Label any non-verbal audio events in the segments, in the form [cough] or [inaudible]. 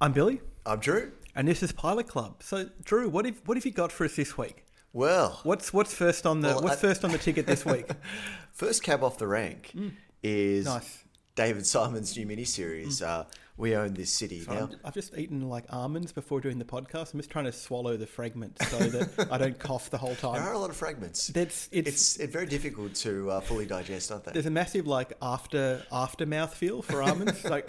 I'm Billy, I'm Drew. and this is Pilot Club. So, Drew, what have what have you got for us this week? Well, What's what's first on the Well, what's I- first on the ticket this week? [laughs] first cab off the rank is Mm. Nice. Mm. David Simon's new miniseries. Uh, we own this city So now. I'm- I've just eaten like almonds before doing the podcast. I'm just trying to swallow the fragments so that I don't [laughs] cough the whole time. There are a lot of fragments. That's it's, It's it's very difficult to uh, fully digest, aren't they? there's a massive like after aftermouth feel for [laughs] almonds. like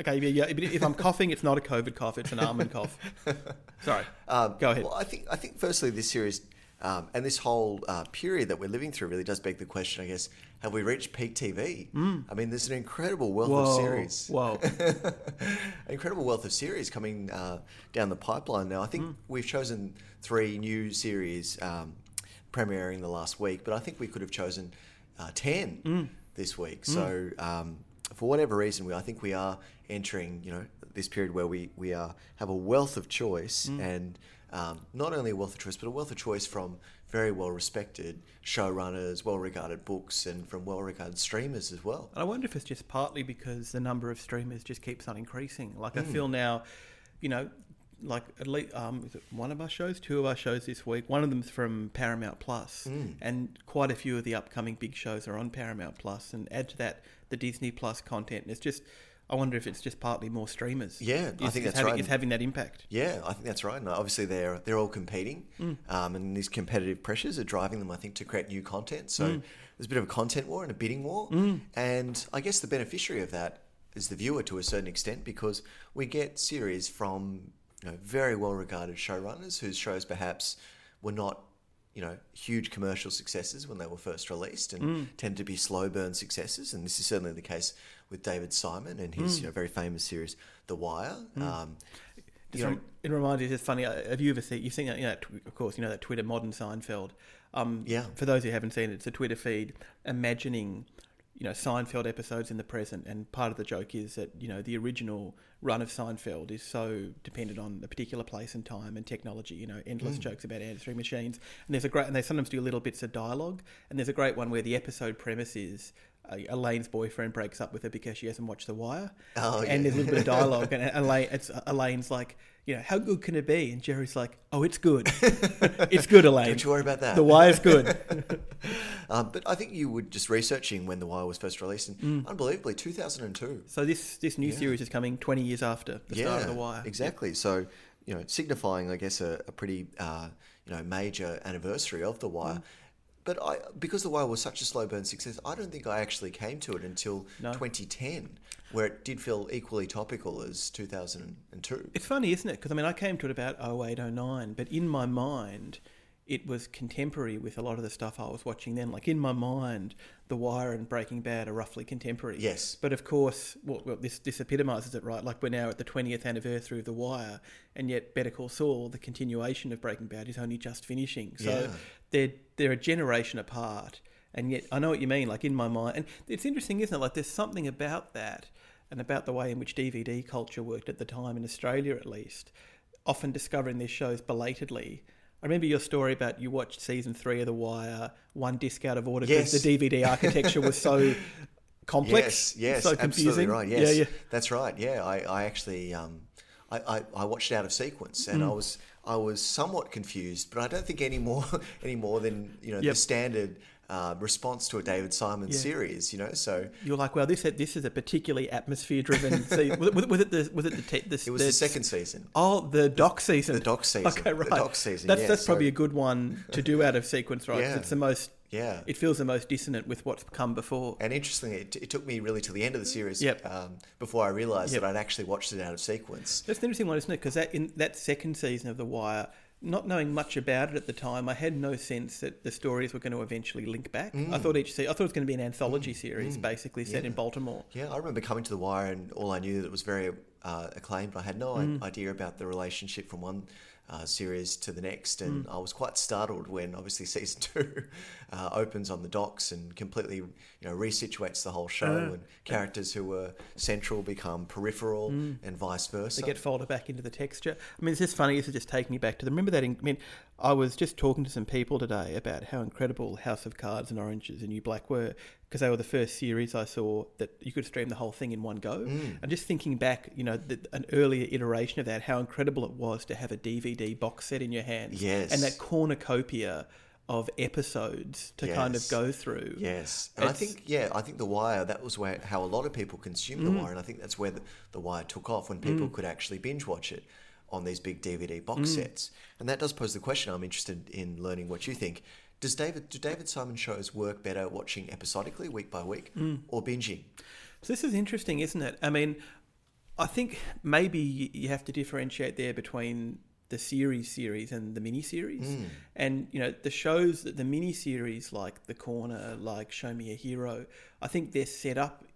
okay, yeah, yeah, if I'm coughing, it's not a COVID cough; it's an almond cough. [laughs] Sorry, Um, go ahead. Well, I think I think firstly this series um, and this whole uh, period that we're living through really does beg the question. I guess have we reached peak TV? I mean, there's an incredible wealth of Mm. Series. whoa. [laughs] an incredible wealth of series coming uh, down the pipeline now. I think Mm. we've chosen three new series um, premiering the last week, but I think we could have chosen uh, ten Mm. this week. So um, for whatever reason, we I think we are entering you know this period where we we are have a wealth of choice Mm. and. Um, not only a wealth of choice, but a wealth of choice from very well respected showrunners, well regarded books, and from well regarded streamers as well. And I wonder if it's just partly because the number of streamers just keeps on increasing. Like Hmm. I feel now, you know, like at least um, is it one of our shows, two of our shows this week. One of them's from Paramount Plus, Hmm. and quite a few of the upcoming big shows are on Paramount Plus. And add to that the Disney Plus content. And it's just, I wonder if it's just partly more streamers. Yeah, I think is that's having, right. Is having that impact. Yeah, I think that's right. And obviously, they're they're all competing, Mm. um, and these competitive pressures are driving them, I think, to create new content. So Mm. there's a bit of a content war and a bidding war, and I guess the beneficiary of that is the viewer to a certain extent because we get series from you know very well regarded showrunners whose shows perhaps were not you know huge commercial successes when they were first released and Mm. tend to be slow burn successes and this is certainly the case with David Simon and his Mm. you know very famous series The Wire um, Just you know, it reminds me, it's funny. uh, Have you ever seen? You've seen that, you know, tw- of course, you know that Twitter modern Seinfeld. Um, Yeah. For those who haven't seen it, it's a Twitter feed imagining, you know, Seinfeld episodes in the present, and part of the joke is that you know the original run of Seinfeld is so dependent on the particular place and time and technology. You know, endless jokes about answering machines, and there's a great, and they sometimes do little bits of dialogue, and there's a great one where the episode premise is. Uh, Elaine's boyfriend breaks up with her because she hasn't watched The Wire, Oh, and yeah. there's a little bit of dialogue, and [laughs] Elaine, it's, Elaine's like, you know, how good can it be? And Jerry's like, oh, it's good. [laughs] it's good, Elaine. Don't you worry about that. The Wire's good. [laughs] Um, but I think you were just researching when The Wire was first released, and Mm. unbelievably, 2002. so this this new Yeah. series is coming 20 years after the start of The Wire. exactly. So you know, signifying, I guess, a, a pretty uh, you know major anniversary of The Wire. Mm. But I, because The Wire was such a slow burn success, I don't think I actually came to it until No. 2010, where it did feel equally topical as 2002. It's funny, isn't it? Because I mean, I came to it about 08, 09, but in my mind, it was contemporary with a lot of the stuff I was watching then. Like in my mind, The Wire and Breaking Bad are roughly contemporary. Yes. But of course, well, well, this this epitomises it, right? Like we're now at the 20th anniversary of The Wire, and yet Better Call Saul, the continuation of Breaking Bad, is only just finishing. So Yeah. they're they're a generation apart, and yet I know what you mean. Like in my mind, and it's interesting, isn't it? Like there's something about that, and about the way in which DVD culture worked at the time in Australia, at least. Often discovering these shows belatedly. I remember your story about you watched season three of The Wire, one disc out of order because Yes. the DVD [laughs] architecture was so complex, Yes, yes, so absolutely confusing. right. Yes, Yeah, yeah. that's right. Yeah, I, I actually, um, I, I, I watched it out of sequence, and Mm. I was, I was somewhat confused, but I don't think any more, [laughs] any more than you know Yep. the standard uh, response to a David Simon Yeah. series. You know, so You're like, well, this this is a particularly atmosphere-driven. [laughs] see, was, it- was it the was it the, te- the it was the, second season. Oh, the dock season. The dock season. Okay, The right. dock season, That's yeah, that's probably a good one to do out of sequence, right? Yeah. It's the most. Yeah. It feels the most dissonant with what's come before. And interestingly, it, it took me really to the end of the series Yep. um, before I realised Yep. that I'd actually watched it out of sequence. That's an interesting one, isn't it? Because that in that second season of The Wire, not knowing much about it at the time, I had no sense that the stories were going to eventually link back. I thought each se- I thought it was going to be an anthology series, basically set in Baltimore. Yeah, I remember coming to The Wire and all I knew that it was very uh, acclaimed. I had no i- Mm. idea about the relationship from one uh, series to the next, and Mm. I was quite startled when obviously [laughs] season two uh, opens on the docks and completely, you know, resituates the whole show, Uh. and characters who were central become peripheral, and vice versa. Mm. They get folded back into the texture. I mean, it's just funny. This is just taking me back to the. Remember that? In, I mean, I was just talking to some people today about how incredible House of Cards and Orange Is the New Black were because they were the first series I saw that you could stream the whole thing in one go. Mm. And just thinking back, you know, the, an earlier iteration of that, how incredible it was to have a DVD box set in your hands, Yes. and that cornucopia of episodes to kind of go through. Yes, and I think yeah, I think the Wire that was where how a lot of people consumed Mm. the Wire, and I think that's where the, the Wire took off when people could actually binge watch it on these big DVD box Mm. sets. And that does pose the question. I'm interested in learning what you think. Does David do David Simon shows work better watching episodically week by week Mm. or binging? So this is interesting, isn't it? I mean, I think maybe you have to differentiate there between the series series and the mini series. Mm. And you know, the shows that the mini series like The Corner, like Show Me a Hero, I think they're set up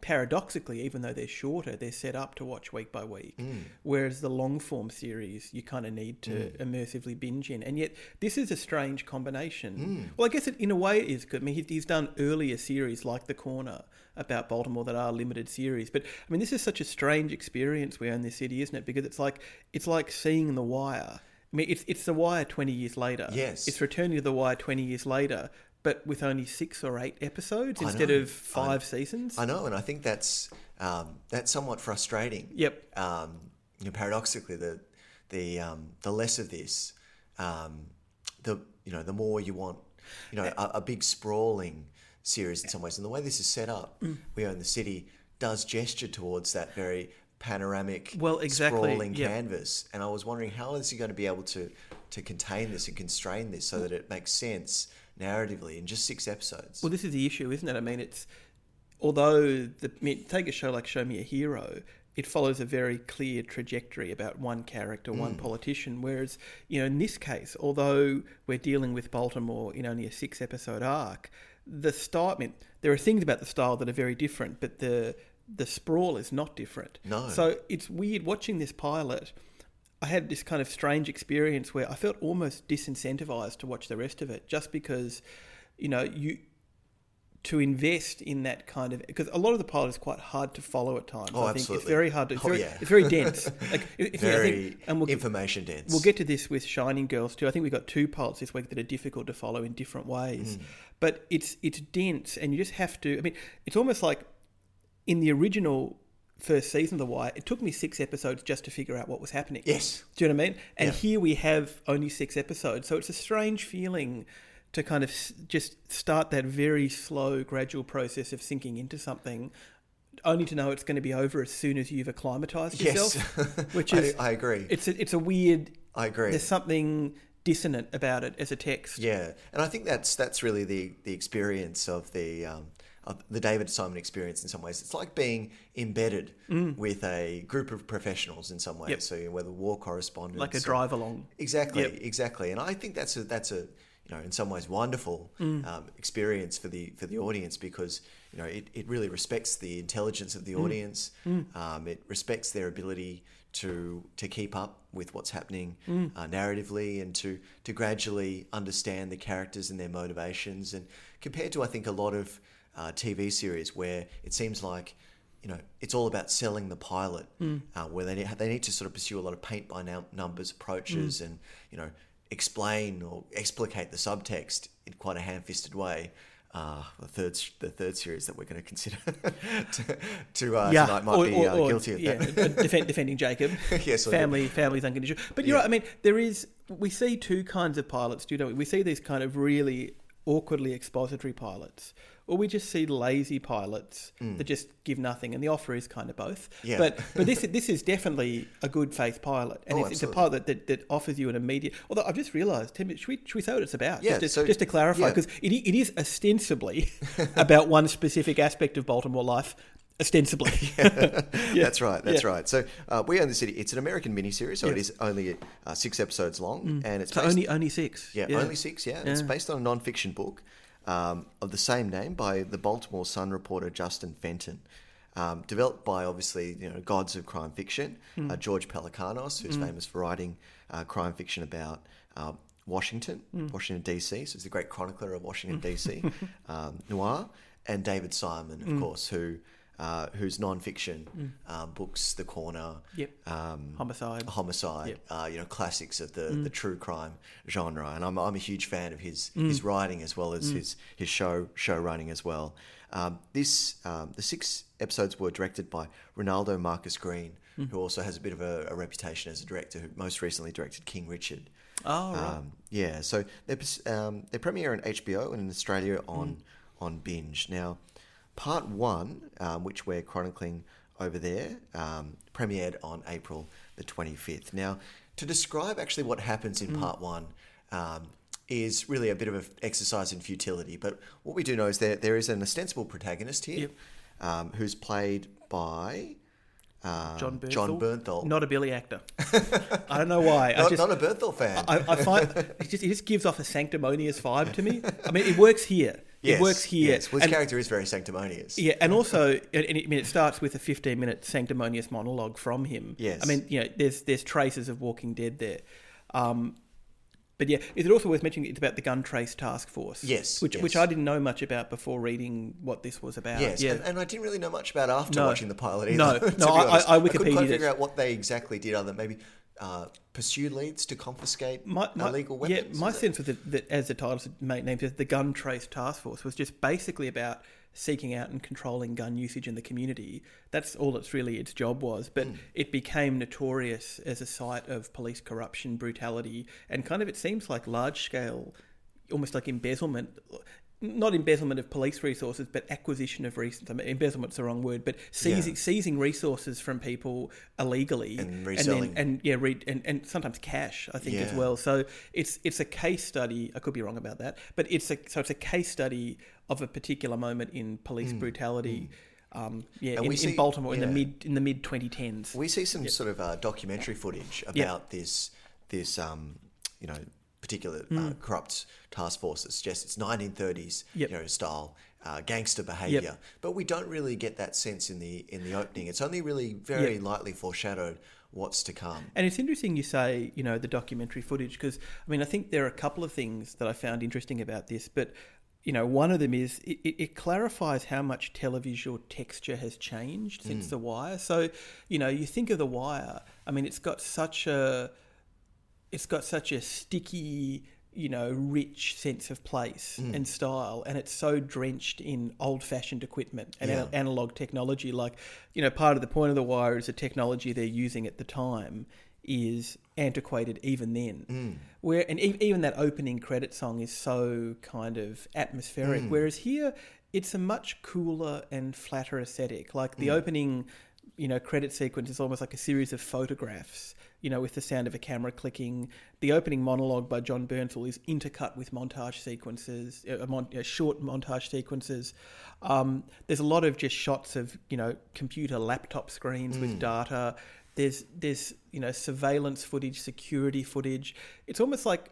paradoxically, even though they're shorter, they're set up to watch week by week. Mm. Whereas the long form series, you kind of need to immersively binge in. And yet, this is a strange combination. Well, I guess it, in a way it is good. I mean, he's, he's done earlier series like The Corner about Baltimore that are limited series. But I mean, this is such a strange experience we own this city, isn't it? Because it's like it's like seeing The Wire. I mean, it's it's The Wire twenty years later. Yes. it's returning to The Wire twenty years later, but with only six or eight episodes I instead know. of five seasons. I know, and I think that's um, that's somewhat frustrating. Yep. Um, you know, paradoxically, the the um, the less of this, um, the you know, the more you want, you know, a, a big sprawling series in some ways. And the way this is set up, Mm. we own the city does gesture towards that very panoramic, Well, exactly, sprawling yep. canvas. And I was wondering how is he going to be able to to contain this and constrain this so that it makes sense narratively in just six episodes. Well, this is the issue, isn't it? I mean, it's although the I mean, take a show like Show Me a Hero, it follows a very clear trajectory about one character, one mm. politician. Whereas, you know, in this case, although we're dealing with Baltimore in only a six episode arc, the style. I mean, there are things about the style that are very different, but the the sprawl is not different. No. So it's weird watching this pilot. I had this kind of strange experience where I felt almost disincentivized to watch the rest of it just because, you know, you to invest in that kind of because a lot of the pilot is quite hard to follow at times. Oh, I think it's very hard to. It's, Oh, very, yeah. it's very dense. [laughs] Like if, if you- I very think, and we'll, information dense. We'll get to this with Shining Girls too. I think we've got two pilots this week that are difficult to follow in different ways. Mm. But it's it's dense, and you just have to. I mean, it's almost like in the original first season of The Wire, it took me six episodes just to figure out what was happening. Yes. Do you know what I mean? And Yeah. here we have only six episodes, so it's a strange feeling to kind of just start that very slow, gradual process of sinking into something. Only to know it's going to be over as soon as you've acclimatized yourself. Yes. [laughs] which is I agree. It's a, it's a weird. I agree. There's something dissonant about it as a text. Yeah, and I think that's that's really the the experience of the um, the David Simon experience in some ways. It's like being embedded with a group of professionals in some ways. Mm. Yep. So you know, whether war correspondents, like a drive along. Exactly, Yep. exactly. And I think that's a that's a you know in some ways wonderful Mm. um, experience for the for the audience because you know it, it really respects the intelligence of the Mm. audience. Um, it respects their ability to to keep up with what's happening Mm. uh, narratively and to to gradually understand the characters and their motivations. And compared to I think a lot of uh, TV series where it seems like you know, it's all about selling the pilot, uh, where they need, they need to sort of pursue a lot of paint by num- numbers approaches and you know explain or explicate the subtext in quite a ham-fisted way. Uh, the third the third series that we're going to consider [laughs] to, to uh, tonight might be uh, guilty of yeah, that. uh, defend, [laughs] defending Jacob. Yes, family, families unconditional. But you're Yeah. right. I mean, there is. We see two kinds of pilots, do don't we? We see these kind of really awkwardly expository pilots, or we just see lazy pilots that just give nothing. And the offer is kind of both. Mm. Yeah. But but this [laughs] this is definitely a good faith pilot, and Oh, it's, it's a pilot that, that offers you an immediate. Although I've just realised, Tim, should we, should we say what it's about? Yeah, Just to, so- just to clarify, yeah. because it, it is ostensibly [laughs] about one specific aspect of Baltimore life. Ostensibly. [laughs] That's right. That's Yeah. right. So uh, we own the city. It's an American miniseries, so Yeah. it is only uh, six episodes long, and it's So based- only only six. Yeah, only six. Yeah, it's based on a non-fiction book um, of the same name by the Baltimore Sun reporter Justin Fenton. Um, developed by obviously you know gods of crime fiction, uh, George Pelecanos, who's famous for writing uh, crime fiction about uh, Washington, Washington D.C. So he's the great chronicler of Washington D.C. [laughs] um, noir, and David Simon, of course, who uh, whose non-fiction um, books, The Corner, Yep. um, Homicide. Homicide, Yep. uh, you know, classics of the, the true crime genre, and I'm, I'm a huge fan of his his writing as well as his his show show running as well. Um, this um, the six episodes were directed by Reinaldo Marcus Green, who also has a bit of a, a reputation as a director, who most recently directed King Richard. Oh, right. Um, yeah, so they um, they premiere on HBO and in Australia on on Binge. Now, part one, um, which we're chronicling over there, um, premiered on April the twenty fifth. Now, to describe actually what happens in part one. Um, is really a bit of an exercise in futility, but what we do know is that there is an ostensible protagonist here, Yep. um, who's played by um, Jon Bernthal. Jon Bernthal. Not a Billy actor. [laughs] I don't know why. I not, just, not a Bernthal fan. I, I find it just, it just gives off a sanctimonious vibe to me. I mean, it works here. Yes, it works here. Yes, well, his And- character is very sanctimonious. Yeah, and also, and and it, I mean, it starts with a 15-minute sanctimonious monologue from him. Yes. I mean, you know, there's there's traces of Walking Dead there. Um, but yeah, is it also worth mentioning it's about the Gun Trace Task Force? Yes, which yes. which I didn't know much about before reading what this was about. Yes, yeah. and, and I didn't really know much about after No. watching the pilot either. No, [laughs] no, I- honest. I- I couldn't quite it. figure out what they exactly did, other than maybe uh, pursue leads to confiscate my, my, illegal weapons. Yeah, my is it? sense was that, that, as the title named it, the Gun Trace Task Force was just basically about seeking out and controlling gun usage in the community. That's all it's really its job was. But Hmm. it became notorious as a site of police corruption, brutality, and kind of it seems like large scale, almost like embezzlement. Not embezzlement of police resources, but acquisition of resources. I mean, embezzlement's the wrong word, but seizing, Yeah. seizing resources from people illegally And then- reselling. and yeah, re- and, and sometimes cash. I think as well. So it's it's a case study. I could be wrong about that, but it's a so it's a case study of a particular moment in police brutality. Um, yeah, Mm, And in, we in see- Baltimore in the mid in the mid 2010s. We see some sort of uh, documentary footage about this this um, you know particular uh, corrupt task force that suggests it's 1930s Yep. you know style uh, gangster behavior, but we don't really get that sense in the in the opening. It's only really very Yep. lightly foreshadowed what's to come. And it's interesting you say, you know, the documentary footage because I mean, I think there are a couple of things that I found interesting about this, but you know, one of them is it, it, it clarifies how much televisual texture has changed since The Wire. So, you know, you think of The Wire, I mean, it's got such a it's got such a sticky, you know, rich sense of place Mm. and style, and it's so drenched in old-fashioned equipment and Yeah. ana- analog technology. Like, you know, part of the point of the wire is the technology they're using at the time is antiquated even then. Mm. Where and e- even that opening credit song is so kind of atmospheric. Mm. Whereas here, it's a much cooler and flatter aesthetic. Like Mm. the opening, you know, credit sequence is almost like a series of photographs. You know, with the sound of a camera clicking. The opening monologue by Jon Bernthal is intercut with montage sequences, uh, mon- uh, short montage sequences. Um, there's a lot of just shots of you know computer laptop screens Mm. with data. There's there's you know surveillance footage, security footage. It's almost like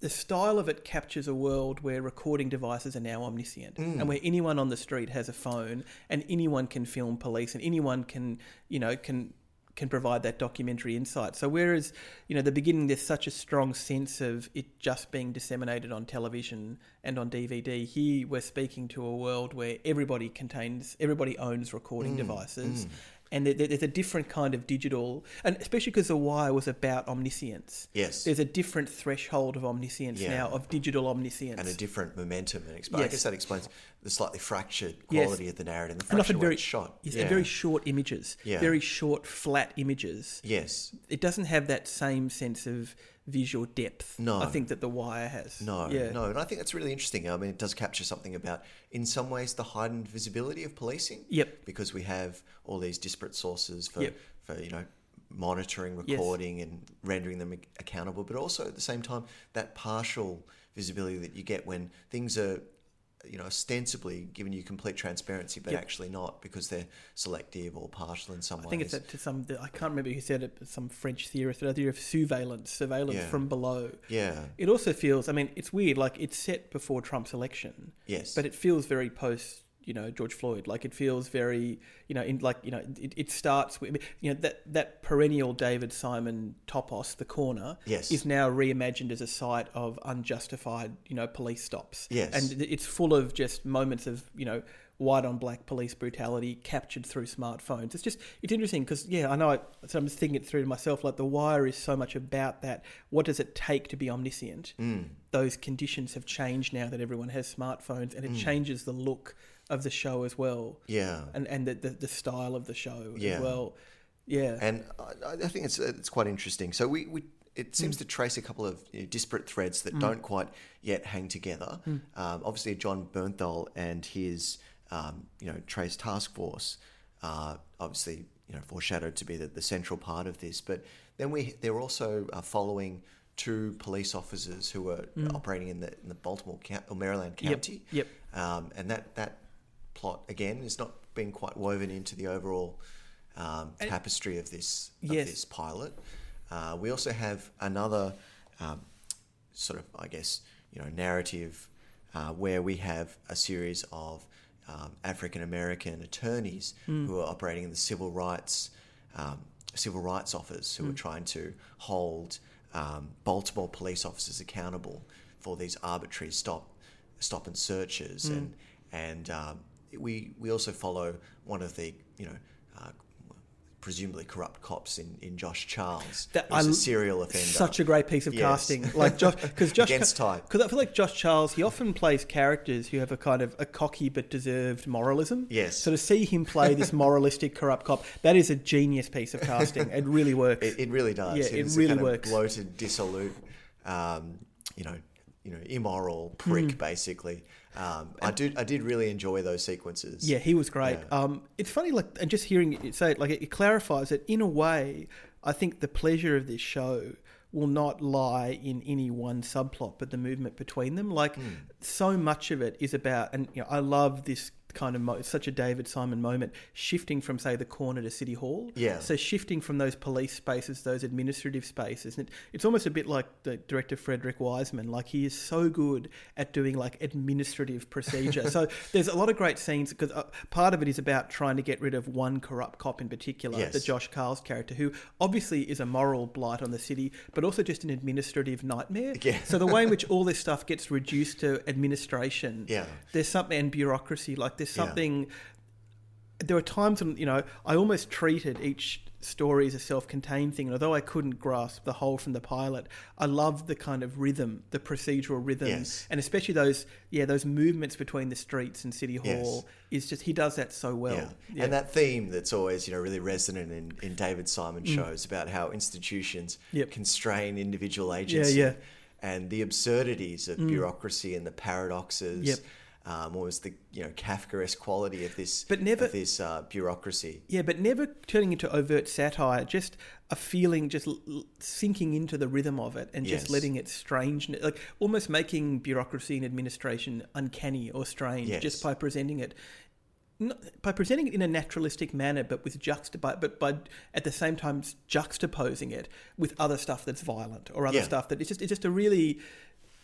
the style of it captures a world where recording devices are now omniscient and where anyone on the street has a phone and anyone can film police and anyone can you know can can provide that documentary insight. So whereas you know the beginning there's such a strong sense of it just being disseminated on television and on DVD here we're speaking to a world where everybody contains everybody owns recording mm, devices mm. And there's a different kind of digital and especially because the wire was about omniscience Yes. there's a different threshold of omniscience Yeah. now, of digital omniscience. and a different momentum and exp- I guess that explains the slightly fractured Yes. quality of the narrative, the and often very shot. yes, yeah. very short images, Yeah. very short, flat images. yes, It doesn't have that same sense of visual depth. No. I think that the Wire has. no, yeah. no, and I think that's really interesting. I mean, it does capture something about, in some ways, the heightened visibility of policing. Yep. because we have all these disparate sources for Yep. for you know monitoring, Yes. recording, and rendering them accountable, but also at the same time that partial visibility that you get when things are you know ostensibly giving you complete transparency, but Yep. actually not because they're selective or partial in some way. I ways. think it's that to some. I can't remember who said it, but some French theorist. The idea of surveillance, surveillance Yeah. from below. yeah, It also feels. I mean, it's weird. Like it's set before Trump's election. yes, but it feels very post you know George Floyd like it feels very you know in like you know it, it starts with you know that that perennial David Simon topos the corner Yes. is now reimagined as a site of unjustified you know police stops Yes. and it's full of just moments of you know white on black police brutality captured through smartphones. It's just it's interesting because yeah, I know. I, so I'm just thinking it through to myself. Like The Wire is so much about that. What does it take to be omniscient? Mm. Those conditions have changed now that everyone has smartphones, and it Mm. changes the look of the show as well, Yeah. and and the the, the style of the show Yeah. as well. Yeah, And I, I think it's it's quite interesting. So we, we it Mm. seems to trace a couple of you know, disparate threads that don't quite yet hang together. Mm. Um, obviously, Jon Bernthal and his um, you know Trace Task Force are obviously you know foreshadowed to be the, the central part of this. But then we they're also uh, following two police officers who were operating in the in the Baltimore or Maryland Mm. Yep, County. yep. Um, and that that plot again is not being quite woven into the overall um, tapestry of this of Yes. this pilot. Uh, we also have another um, sort of, I guess, you know, narrative uh, where we have a series of um, African American attorneys Hmm. who are operating in the civil rights um, civil rights office who are Hmm. trying to hold um, Baltimore police officers accountable for these arbitrary stop stop and searches Hmm. and and um, we we also follow one of the you know uh, presumably corrupt cops in, in Josh Charles That- who's I- a serial offender Such a great piece of Yes. casting, like Josh, because Josh, Against type. because I feel like Josh Charles, he often plays characters who have a kind of a cocky but deserved moralism. Yes. So to see him play this [laughs] moralistic, corrupt cop, that is a genius piece of casting. It really works. It, it really does. Yeah, it is really works. Bloated, dissolute, um, you know, you know, immoral prick. Basically, um, I did. I did really enjoy those sequences. Yeah, he was great. Yeah. Um, it's funny, like, and just hearing it say it, like, it, clarifies that in a way, I think the pleasure of this show will not lie in any one subplot, but the movement between them. Like, Hmm. so much of it is about, and you know, I love this kind of mo- such a David Simon moment, shifting from say the corner to City Hall. Yeah. So shifting from those police spaces, those administrative spaces, and it, it's almost a bit like the director Frederick Wiseman. Like he is so good at doing like administrative procedure. [laughs] so there's a lot of great scenes because uh, part of it is about trying to get rid of one corrupt cop in particular, Yes. the Josh Charles' character, who obviously is a moral blight on the city, but also just an administrative nightmare. [laughs] Yeah. So the way in which all this stuff gets reduced to administration, Yeah. there's something and bureaucracy. Like there's Yeah. something. There were times when you know I almost treated each story as a self-contained thing. And although I couldn't grasp the whole from the pilot, I loved the kind of rhythm, the procedural rhythm, Yes. and especially those yeah those movements between the streets and City Yes. Hall is just he does that so well. Yeah. Yeah. And that theme that's always, you know, really resonant in, in David Simon shows about how institutions Mm. Yep. constrain individual agency yeah. Mm. and the absurdities of bureaucracy and the paradoxes. Yep. Um, almost the you know Kafkaesque quality of this, But never- of this uh, bureaucracy. Yeah, but never turning into overt satire, just a feeling, just l- sinking into the rhythm of it and just Yes. letting it strange, like almost making bureaucracy and administration uncanny or strange Yes. just by presenting it. Not, by presenting it in a naturalistic manner, but with juxta, by, but by at the same time juxtaposing it with other stuff that's violent or other Yeah. stuff that it's just it's just a really,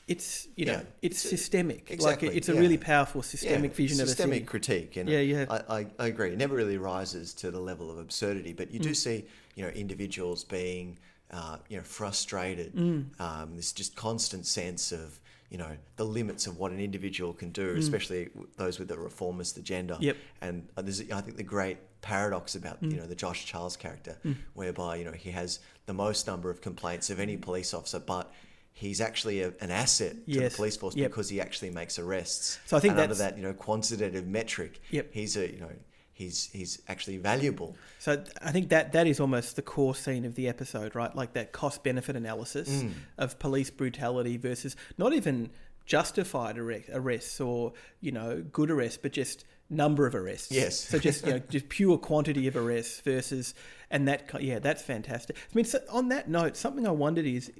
it's you know Yeah. it's, It's systemic. exactly, Like it's a yeah. really powerful systemic yeah, vision systemic of a city. critique. And Yeah, yeah. I, I, I agree. It never really rises to the level of absurdity, but you Mm. do see, you know, individuals being, uh, you know, frustrated. Mm. Um, this just constant sense of, you know, the limits of what an individual can do, Mm. especially those with a reformist agenda. Yep. And uh, there's, I think, the great paradox about, Mm. you know, the Josh Charles character, whereby, you know, he has the most number of complaints of any police officer, but he's actually a, an asset to Yes. the police force Yep. because he actually makes arrests. So I think and under that's- that, you know, quantitative metric, Yep. he's a, you know, he's he's actually valuable. So I think that that is almost the core scene of the episode, right? Like that cost benefit analysis Mm. of police brutality versus not even justified arrests or you know good arrests, but just number of arrests. Yes. So just you know [laughs] just pure quantity of arrests versus and that yeah that's fantastic. I mean, so on that note, something I wondered is.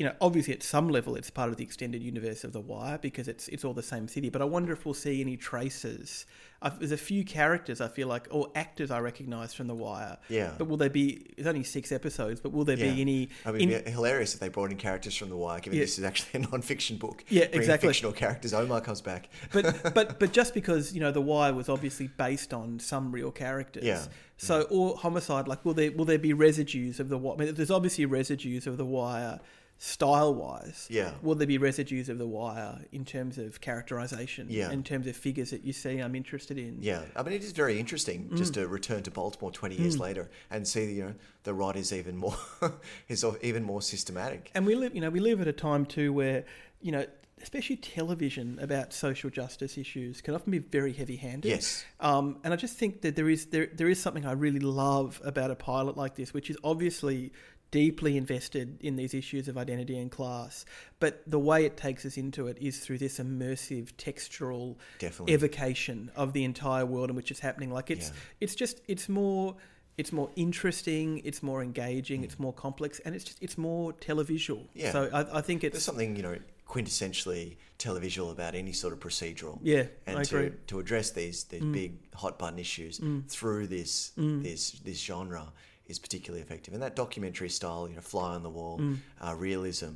You know, obviously at some level it's part of the extended universe of The Wire because it's it's all the same city. But I wonder if we'll see any traces. I've, there's a few characters I feel like, or actors I recognise from The Wire. Yeah. But will there be? It's only six episodes, but will there Yeah. be any? I mean, in- hilarious if they brought in characters from The Wire, given Yeah. this is actually a non-fiction book. Yeah, Bring in exactly. Fictional characters. Omar comes back. but [laughs] but but just because you know The Wire was obviously based on some real characters. Yeah. So or Homicide, like will there will there be residues of the Wire? I mean, there's obviously residues of The Wire style wise, Yeah. will there be residues of The Wire in terms of characterization, Yeah. in terms of figures that you see? I'm interested in. Yeah, I mean, it is very interesting Mm. just to return to Baltimore 20 years later and see, you know, the rot is even more [laughs] is even more systematic. And we live, you know, we live at a time too where, you know, especially television about social justice issues can often be very heavy-handed. Yes. Um, and I just think that there is there there is something I really love about a pilot like this, which is obviously deeply invested in these issues of identity and class, but the way it takes us into it is through this immersive textural Definitely. evocation of the entire world in which it's happening. Like it's Yeah. it's just it's more it's more interesting, it's more engaging, it's more complex, and it's just it's more televisual. Mm. Yeah. So I, I think There's it's something, you know, quintessentially televisual about any sort of procedural. Yeah, and I to, agree. Mm. to address these these big hot button issues through this this this genre is particularly effective. And that documentary style, you know, fly on the wall Mm. uh, realism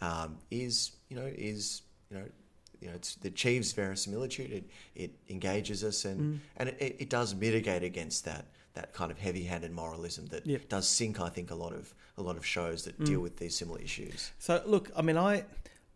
um, is you know is you know. You know, it's, it achieves verisimilitude. It, it engages us, Mm. and and it, it, it does mitigate against that that kind of heavy-handed moralism that Yep. does sink, I think, a lot of a lot of shows that Mm. deal with these similar issues. So look, I mean, I,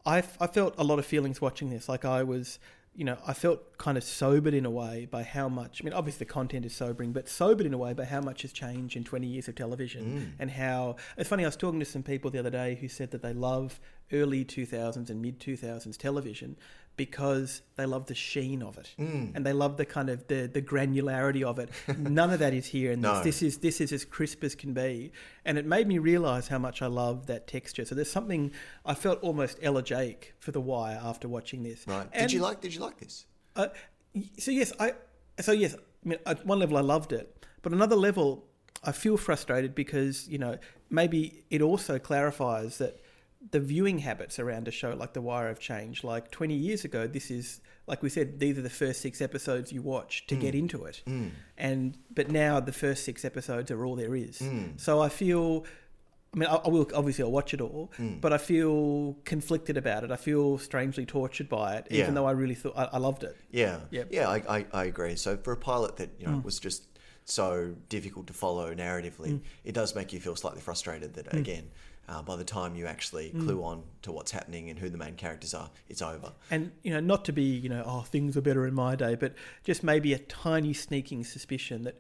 I, I felt a lot of feelings watching this. Like I was, you know, I felt kind of sobered in a way by how much. I mean, obviously the content is sobering, but sobered in a way by how much has changed in twenty years of television mm. and how. It's funny. I was talking to some people the other day who said that they love early two thousands and mid two thousands television because they love the sheen of it and they love the kind of the, the granularity of it. [laughs] None of that is here in this. No. This is this is as crisp as can be, and it made me realise how much I love that texture. So there's something I felt almost elegiac for The Wire after watching this. Right? And, did you like? Did you like this? Uh, so yes, I. So yes, I mean, at one level I loved it, but another level I feel frustrated because you know maybe it also clarifies that the viewing habits around a show like The Wire have changed. Like 20 years ago, this is like we said, these are the first six episodes you watch to get mm. into it, mm. and but now the first six episodes are all there is. Mm. So I feel. I mean, I, I will obviously I'll watch it all, but I feel conflicted about it. I feel strangely tortured by it, Yeah. even though I really thought I, I loved it. Yeah, Yep. yeah, I, I, I agree. So for a pilot that you know was just so difficult to follow narratively, it does make you feel slightly frustrated that again, uh, by the time you actually mm. clue on to what's happening and who the main characters are, it's over. And you know, not to be you know, oh, things were better in my day, but just maybe a tiny sneaking suspicion that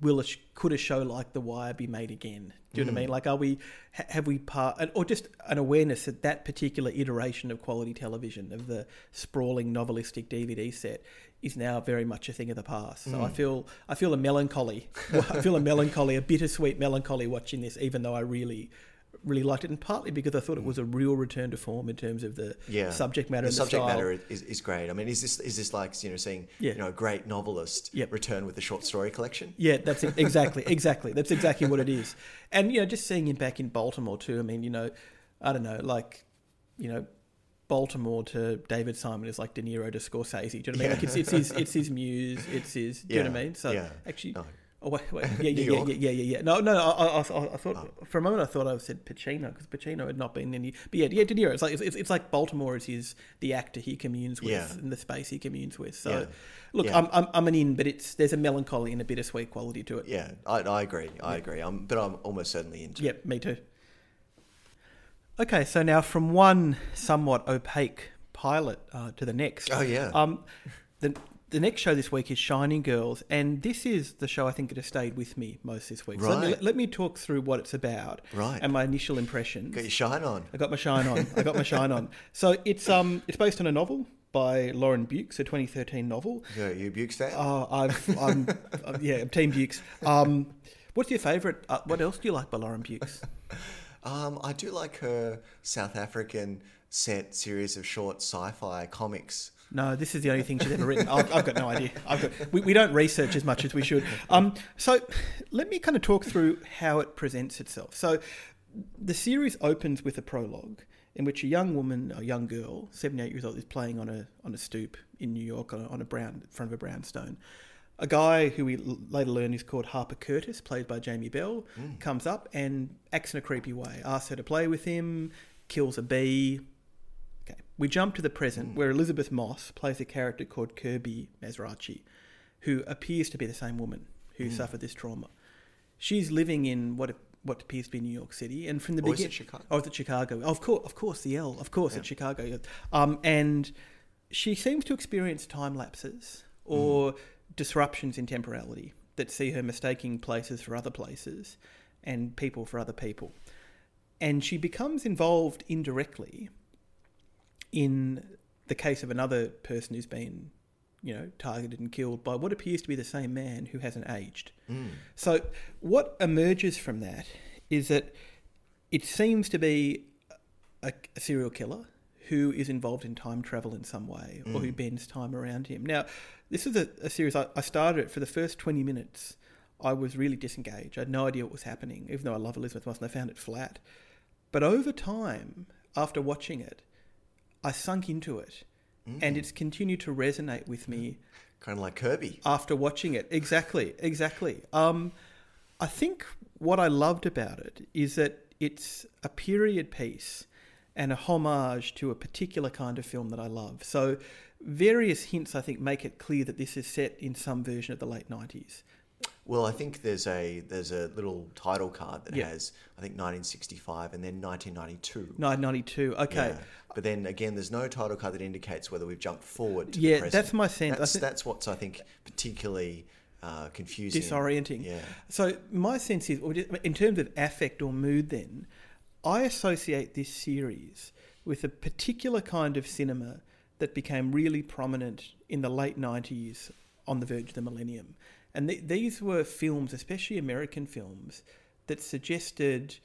will a, sh- could a show like The Wire be made again? Do you know what I mean? Mm. Like, are we ha- have we part or just an awareness that that particular iteration of quality television of the sprawling novelistic DVD set is now very much a thing of the past. So I mm. feel I feel a melancholy. [laughs] I feel a melancholy, a bittersweet melancholy watching this, even though I really. Really liked it, and partly because I thought it mm. was a real return to form in terms of the Yeah, subject matter The subject style. matter is, is great. I mean, is this is this like you know seeing Yeah. you know a great novelist Yep. return with a short story collection? Yeah, that's it. exactly, [laughs] exactly. That's exactly what it is. And you know, just seeing him back in Baltimore too. I mean, you know, I don't know, like, you know, Baltimore to David Simon is like De Niro to Scorsese. Do you know what I mean? Yeah. Like it's it's his it's his muse. It's his. Do you know what I mean? So yeah. actually. No. Oh wait, wait, [laughs] yeah, yeah, yeah, yeah, yeah, yeah, yeah. No, no, I, I, I, thought Oh. for a moment I thought I said Pacino because Pacino had not been any. But yeah, yeah, De Niro. It's like it's, it's like Baltimore is his the actor he communes with Yeah. and the space he communes with. So, Yeah. look, Yeah. I'm, I'm I'm an in, but it's there's a melancholy and a bittersweet quality to it. Yeah, I, I agree. I agree. I'm, but I'm almost certainly into. Yep, me too. Okay, so now from one somewhat opaque pilot uh, to the next. Oh, yeah. Um, the the next show this week is Shining Girls, and this is the show I think that has stayed with me most this week. So let me, Right. let me talk through what it's about, Right. and my initial impressions. Got your shine on. I got my shine on. I got my shine on. [laughs] So it's um it's based on a novel by Lauren Beukes, a 2013 novel. Yeah, you Beukes fan? Oh, I've, I'm, I'm yeah, I'm Team Beukes. Um, what's your favourite? Uh, what else do you like by Lauren Beukes? [laughs] Um, I do like her South African set series of short sci-fi comics. No, this is the only thing she's ever written. I've, I've got no idea. I've got, we, we don't research as much as we should. Um, so let me kind of talk through how it presents itself. So the series opens with a prologue in which a young woman, a young girl, 78 years old, is playing on a, on a stoop in New York on a, on a brown, in front of a brownstone. A guy who we later learn is called Harper Curtis, played by Jamie Bell, comes up and acts in a creepy way. Asks her to play with him, kills a bee. We jump to the present where Elisabeth Moss plays a character called Kirby Mazrachi, who appears to be the same woman who suffered this trauma. She's living in what what appears to be New York City, and from the is beginning, it Chicago? Oh, it's at Chicago. Of course, of course, the L. Of course, Yeah. at Chicago. Um, and she seems to experience time lapses or Mm. disruptions in temporality that see her mistaking places for other places and people for other people. And she becomes involved indirectly in the case of another person who's been, you know, targeted and killed by what appears to be the same man who hasn't aged. Mm. So, what emerges from that is that it seems to be a, a serial killer who is involved in time travel in some way or who bends time around him. Now, this is a, a series I, I started it for the first 20 minutes. I was really disengaged. I had no idea what was happening, even though I love Elisabeth Moss and I found it flat. But over time, after watching it, I sunk into it and it's continued to resonate with me [laughs] Kind of like Kirby. after watching it. Exactly, exactly. Um, I think what I loved about it is that it's a period piece and a homage to a particular kind of film that I love. So, various hints I think make it clear that this is set in some version of the late nineties. Well, I think there's a there's a little title card that Yeah. has I think 1965 and then 1992. 1992. Okay. Yeah. But then again, there's no title card that indicates whether we've jumped forward. To Yeah, the present. that's my sense. That's, thi- that's what's I think particularly uh, confusing, disorienting. Yeah. So my sense is, in terms of affect or mood, then I associate this series with a particular kind of cinema that became really prominent in the late '90s, on the verge of the millennium, and th- these were films, especially American films, that suggested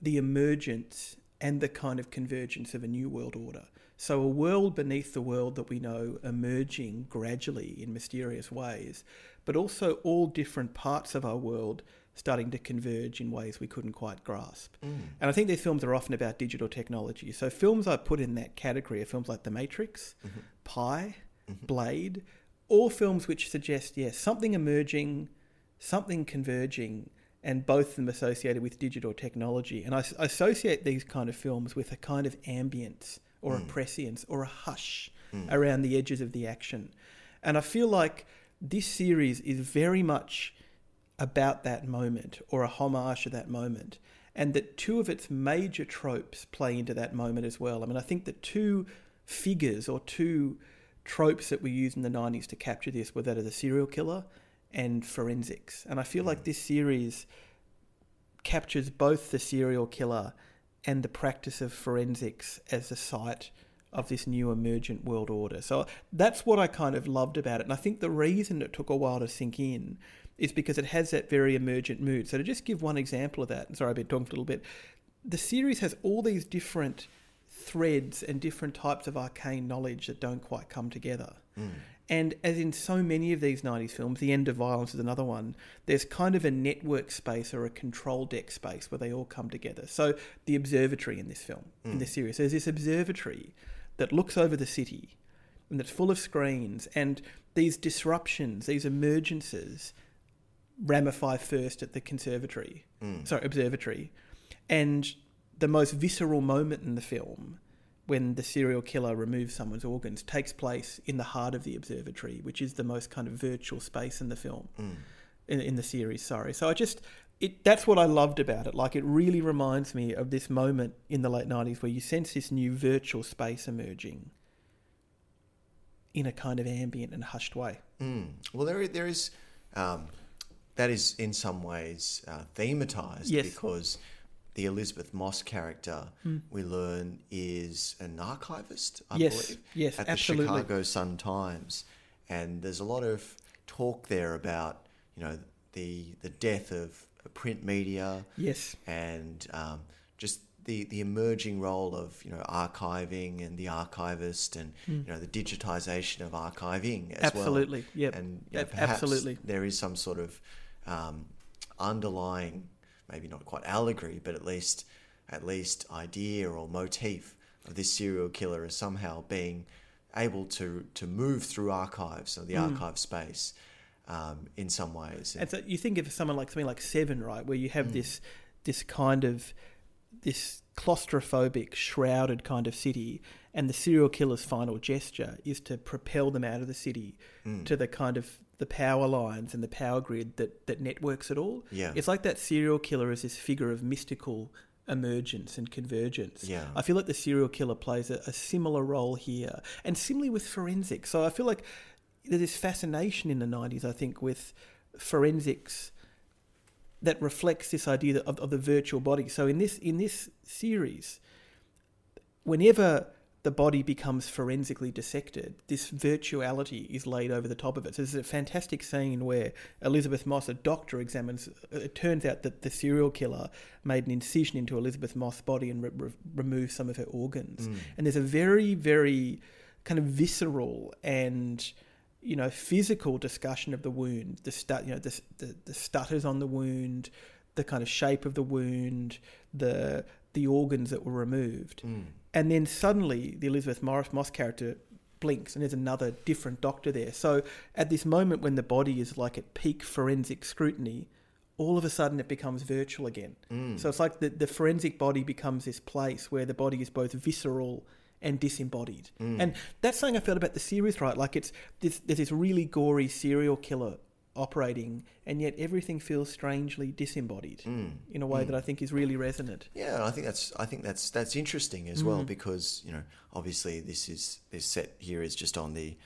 the emergence and the kind of convergence of a new world order. So, a world beneath the world that we know emerging gradually in mysterious ways, but also all different parts of our world starting to converge in ways we couldn't quite grasp. Mm. And I think these films are often about digital technology. So, films I put in that category are films like The Matrix, mm-hmm. Pi, mm-hmm. Blade, all films which suggest, yes, something emerging, something converging, and both of them associated with digital technology. And I associate these kind of films with a kind of ambience or a hmm. prescience or a hush hmm. around the edges of the action. And I feel like this series is very much about that moment or a homage to that moment. And that two of its major tropes play into that moment as well. I mean, I think the two figures or two tropes that we used in the 90s to capture this were that of the serial killer and forensics. And I feel like this series captures both the serial killer and the practice of forensics as a site of this new emergent world order. So that's what I kind of loved about it. And I think the reason it took a while to sink in is because it has that very emergent mood. So to just give one example of that, sorry I've been talking for a little bit, the series has all these different threads and different types of arcane knowledge that don't quite come together. Hmm. And as in so many of these 90s films, The End of Violence is another one, there's kind of a network space or a control deck space where they all come together. So, the observatory in this film, in hmm. this series, there's this observatory that looks over the city and that's full of screens, and these disruptions, these emergences, ramify first at the conservatory, hmm. sorry, observatory. And the most visceral moment in the film, when the serial killer removes someone's organs, takes place in the heart of the observatory, which is the most kind of virtual space in the film, in, in the series. Sorry, so I just it that's what I loved about it. Like it really reminds me of this moment in the late nineties where you sense this new virtual space emerging in a kind of ambient and hushed way. Mm. Well, there there is um, that is in some ways uh, thematized Yes. because the Elisabeth Moss character we learn is an archivist, I Yes, believe, yes, at absolutely. the Chicago Sun Times, and there's a lot of talk there about you know the the death of print media Yes, and um, just the, the emerging role of you know archiving and the archivist and you know the digitization of archiving as well. Absolutely, yep. And you know, Ab- perhaps absolutely. there is some sort of um, underlying, maybe not quite allegory, but at least at least idea or motif of this serial killer as somehow being able to to move through archives or the Hmm. archive space um, in some ways. And so you think of someone like something like Seven, right, where you have this this kind of this claustrophobic, shrouded kind of city, and the serial killer's final gesture is to propel them out of the city to the kind of the power lines and the power grid that, that networks it all. Yeah. It's like that serial killer is this figure of mystical emergence and convergence. Yeah. I feel like the serial killer plays a, a similar role here. And similarly with forensics. So I feel like there's this fascination in the 90s, I think, with forensics that reflects this idea of, of the virtual body. So in this in this series, whenever the body becomes forensically dissected, this virtuality is laid over the top of it. So there's a fantastic scene where Elisabeth Moss, a doctor, examines. Uh, it turns out that the serial killer made an incision into Elisabeth Moss' body and re- re- removed some of her organs. Mm. And there's a very, very kind of visceral and you know physical discussion of the wound, the stut, you know, the, the the stutters on the wound, the kind of shape of the wound, the the organs that were removed, mm. And then suddenly the Elisabeth Morris Moss character blinks, and there's another different doctor there. So at this moment when the body is like at peak forensic scrutiny, all of a sudden it becomes virtual again. Mm. So it's like the the forensic body becomes this place where the body is both visceral and disembodied. Mm. And that's something I felt about the series, right? Like it's this, there's this really gory serial killer operating, and yet everything feels strangely disembodied in a way that I think is really resonant. Yeah, I think that's I think that's that's interesting as Mm. well because you know obviously this is this set here is just on the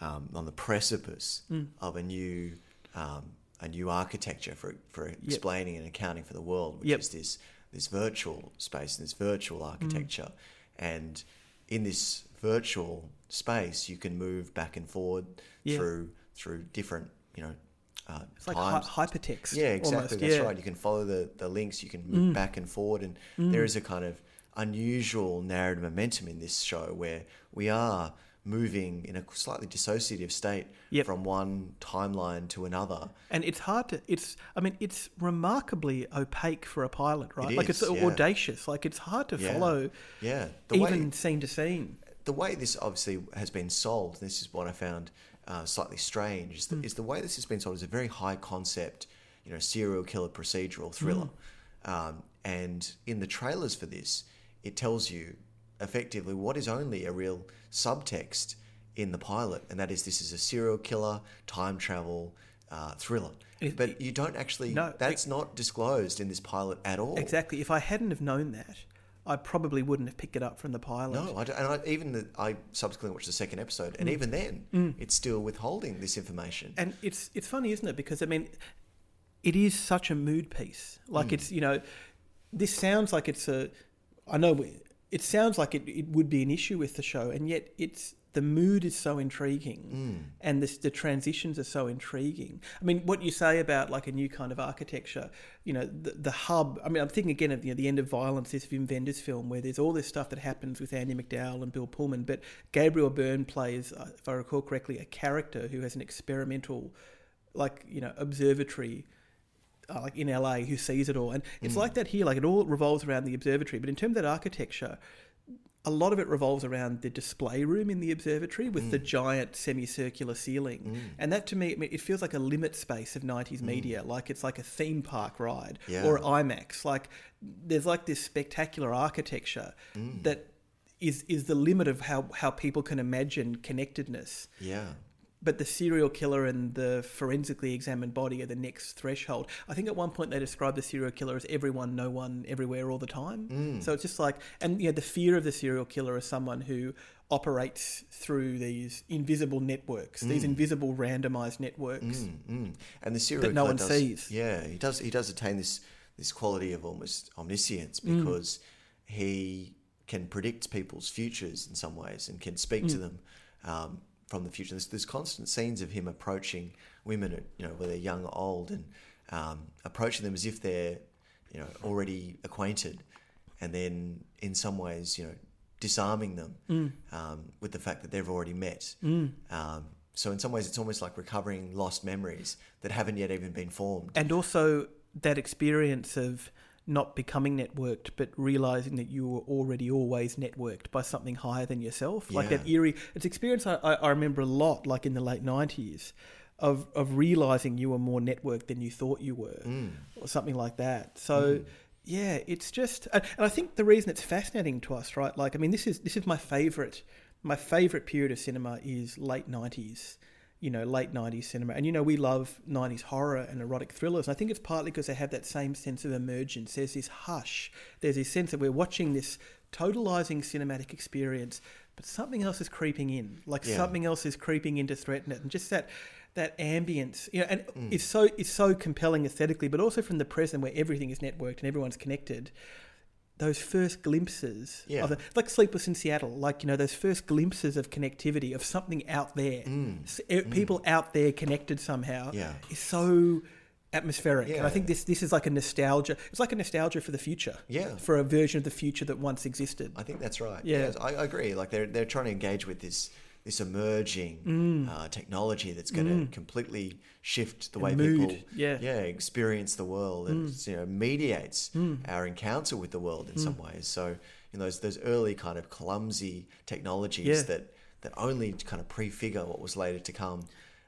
um, on the precipice Mm. of a new um, a new architecture for for explaining and accounting for the world, which Yep. Mm. is this this virtual space and this virtual architecture, and in this virtual space you can move back and forward Yeah. through through different you know. Uh, It's like hy- hypertext. Yeah, exactly. almost. That's yeah. Mm. right. You can follow the, the links, you can move back and forward, and there is a kind of unusual narrative momentum in this show where we are moving in a slightly dissociative state Yep. from one timeline to another. And it's hard to. It's. I mean, it's remarkably opaque for a pilot, right? It like it's yeah. audacious. Like it's hard to Yeah. follow, Yeah, the even way scene to scene. the way this obviously has been sold, this is what I found uh, slightly strange, is the, Hmm. is the way this has been sold is a very high concept, you know, serial killer procedural thriller. Hmm. Um, and in the trailers for this, it tells you effectively what is only a real subtext in the pilot, and that is this is a serial killer time travel uh, thriller. It- but you don't actually. No, that's not disclosed in this pilot at all. Exactly. If I hadn't have known that, I probably wouldn't have picked it up from the pilot. No, I don't, and I, even the, I subsequently watched the second episode, Mm. and even then, it's still withholding this information. And it's it's funny, isn't it? Because I mean, it is such a mood piece. Like it's you know, this sounds like it's a. I know we- it sounds like it, it would be an issue with the show, and yet it's the mood is so intriguing, and this, the transitions are so intriguing. I mean, what you say about like a new kind of architecture, you know, the, the hub. I mean, I'm thinking again of you know, the end of violence, this Wim Wenders film, where there's all this stuff that happens with Andie MacDowell and Bill Pullman, but Gabriel Byrne plays, uh, if I recall correctly, a character who has an experimental, like you know, observatory uh, like in LA who sees it all. And it's like that here, like it all revolves around the observatory. But in terms of that architecture, a lot of it revolves around the display room in the observatory with the mm. giant semicircular ceiling. Mm. And that to me, it feels like a limit space of 90s mm. media, like it's like a theme park ride Yeah. or IMAX. Like there's like this spectacular architecture that is, is the limit of how, how people can imagine connectedness yeah, but the serial killer and the forensically examined body are the next threshold. I think at one point they describe the serial killer as everyone, no one, everywhere, all the time. So it's just like, and you know, the fear of the serial killer is someone who operates through these invisible networks, these invisible randomized networks. mm, mm. and the serial That no killer one does, sees. Yeah, he does. He does attain this this quality of almost omniscience Mm. because he can predict people's futures in some ways and can speak Mm. to them um, from the future. There's, there's constant scenes of him approaching women, at, you know, whether young or old, and um, approaching them as if they're, you know, already acquainted, and then in some ways, you know, disarming them Mm. um, with the fact that they've already met. Um, so in some ways, it's almost like recovering lost memories that haven't yet even been formed. And also that experience of not becoming networked, but realizing that you were already always networked by something higher than yourself. Like that Yeah. eerie, it's experience I, I remember a lot, like in the late 90s, of, of realizing you were more networked than you thought you were, Mm. or something like that. So. Yeah, it's just, and I think the reason it's fascinating to us, right? Like, I mean, this is this is my favorite, my favorite period of cinema is late nineties. You know, late 90s cinema. And, you know, we love 90s horror and erotic thrillers. And I think it's partly because they have that same sense of emergence. There's this hush, there's this sense that we're watching this totalizing cinematic experience, but something else is creeping in. Like Yeah. something else is creeping in to threaten it. And just that. That ambience, you know, and Mm. it's so it's so compelling aesthetically, but also from the present where everything is networked and everyone's connected. Those first glimpses Yeah. of the, like Sleepless in Seattle, like you know those first glimpses of connectivity of something out there, S- e- people out there connected somehow, Mm. Yeah. is so atmospheric. And I think this this is like a nostalgia. It's like a nostalgia for the future, Yeah. for a version of the future that once existed. I think that's right. Yeah. Yes, I, I agree. Like they're they're trying to engage with this this emerging Mm. uh, technology that's going to completely shift the way mood, people yeah. Mm. yeah experience the world and you know mediates our encounter with the world in some ways. So you know those those early kind of clumsy technologies Yeah. that that only kind of prefigure what was later to come.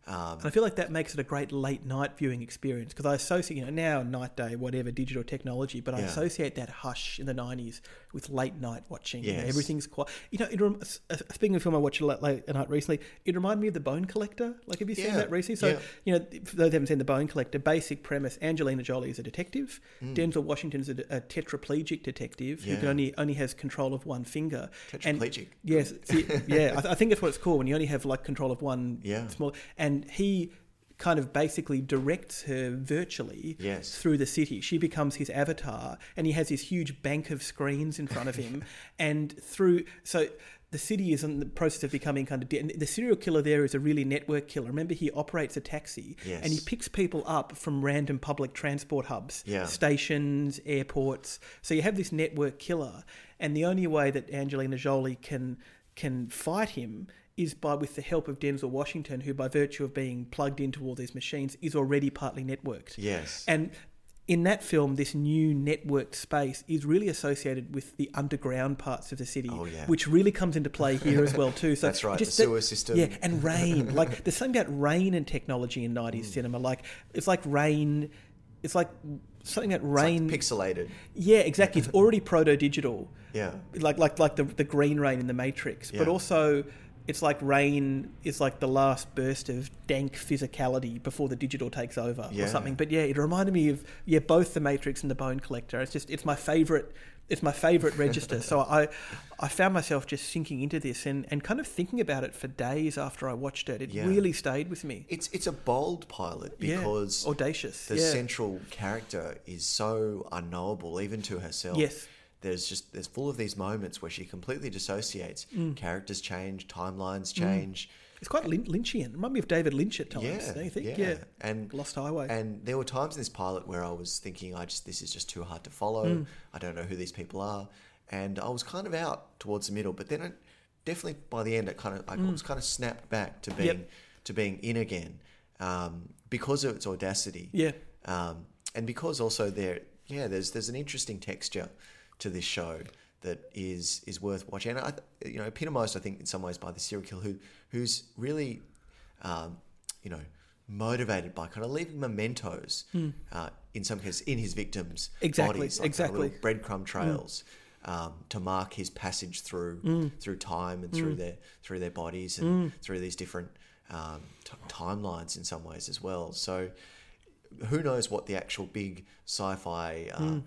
Um, And I feel like that makes it a great late night viewing experience because I associate, you know, now night day, whatever, digital technology, but I Yeah. associate that hush in the 90s with late night watching. You know, everything's quiet. You know, it rem- uh, speaking of a film I watched late, late night recently, it reminded me of The Bone Collector. Like, have you seen Yeah. that recently? So, Yeah. you know, for those who haven't seen The Bone Collector, basic premise Angelina Jolie is a detective, Denzel Washington's a, a tetraplegic detective who Mm. Can only, only has control of one finger. And- Tetraplegic. Yes, see, yeah, I, th- I think that's what it's called when you only have like control of one Yeah. small. And he kind of basically directs her virtually Yes. through the city. She becomes his avatar, and he has this huge bank of screens in front of him, [laughs] and through so. The city is in the process of becoming kind of. De- the serial killer there is a really network killer. Remember, he operates a taxi and he picks people up from random public transport hubs, Yeah. stations, airports. So you have this network killer, and the only way that Angelina Jolie can can fight him is by with the help of Denzel Washington, who by virtue of being plugged into all these machines is already partly networked. yes. And in that film, this new networked space is really associated with the underground parts of the city, Oh, yeah. which really comes into play here as well too. So [laughs] That's right, just the that- sewer system. yeah, and rain. like [laughs] there's something about rain and technology in '90s Mm. cinema. Like it's like rain. It's like something that It's like rain. pixelated. yeah, exactly. It's already proto digital Yeah. like like like the the green rain in the Matrix, but also it's like rain is like the last burst of dank physicality before the digital takes over Yeah. or something. But yeah, it reminded me of yeah both the Matrix and the Bone Collector. It's just it's my favorite. It's my favorite register. so I I found myself just sinking into this and, and kind of thinking about it for days after I watched it. It Yeah. really stayed with me. It's it's a bold pilot Yeah. because audacious. the yeah. central character is so unknowable even to herself. Yes. There's just there's full of these moments where she completely dissociates. Mm. Characters change, timelines change. It's quite Lyn- Lynchian. Remind me of David Lynch at times. Yeah, don't you think? yeah. And Lost Highway. And there were times in this pilot where I was thinking, I just this is just too hard to follow. Mm. I don't know who these people are, and I was kind of out towards the middle. But then, it, definitely by the end, it kind of I was kind of snapped back to being Mm. Yep. to being in again um, because of its audacity. yeah. um, and because also there, yeah, there's there's an interesting texture to this show that is is worth watching. And I, you know, epitomised, I think, in some ways by the serial killer who who's really, um, you know, motivated by kind of leaving mementos uh, in some cases in his victims' Hmm. Exactly, bodies, like, exactly. Hmm. little breadcrumb trails. Um, to mark his passage through Hmm. through time and through their through their bodies and through these different um, t- timelines in some ways as well. So who knows what the actual big sci-fi uh, Hmm.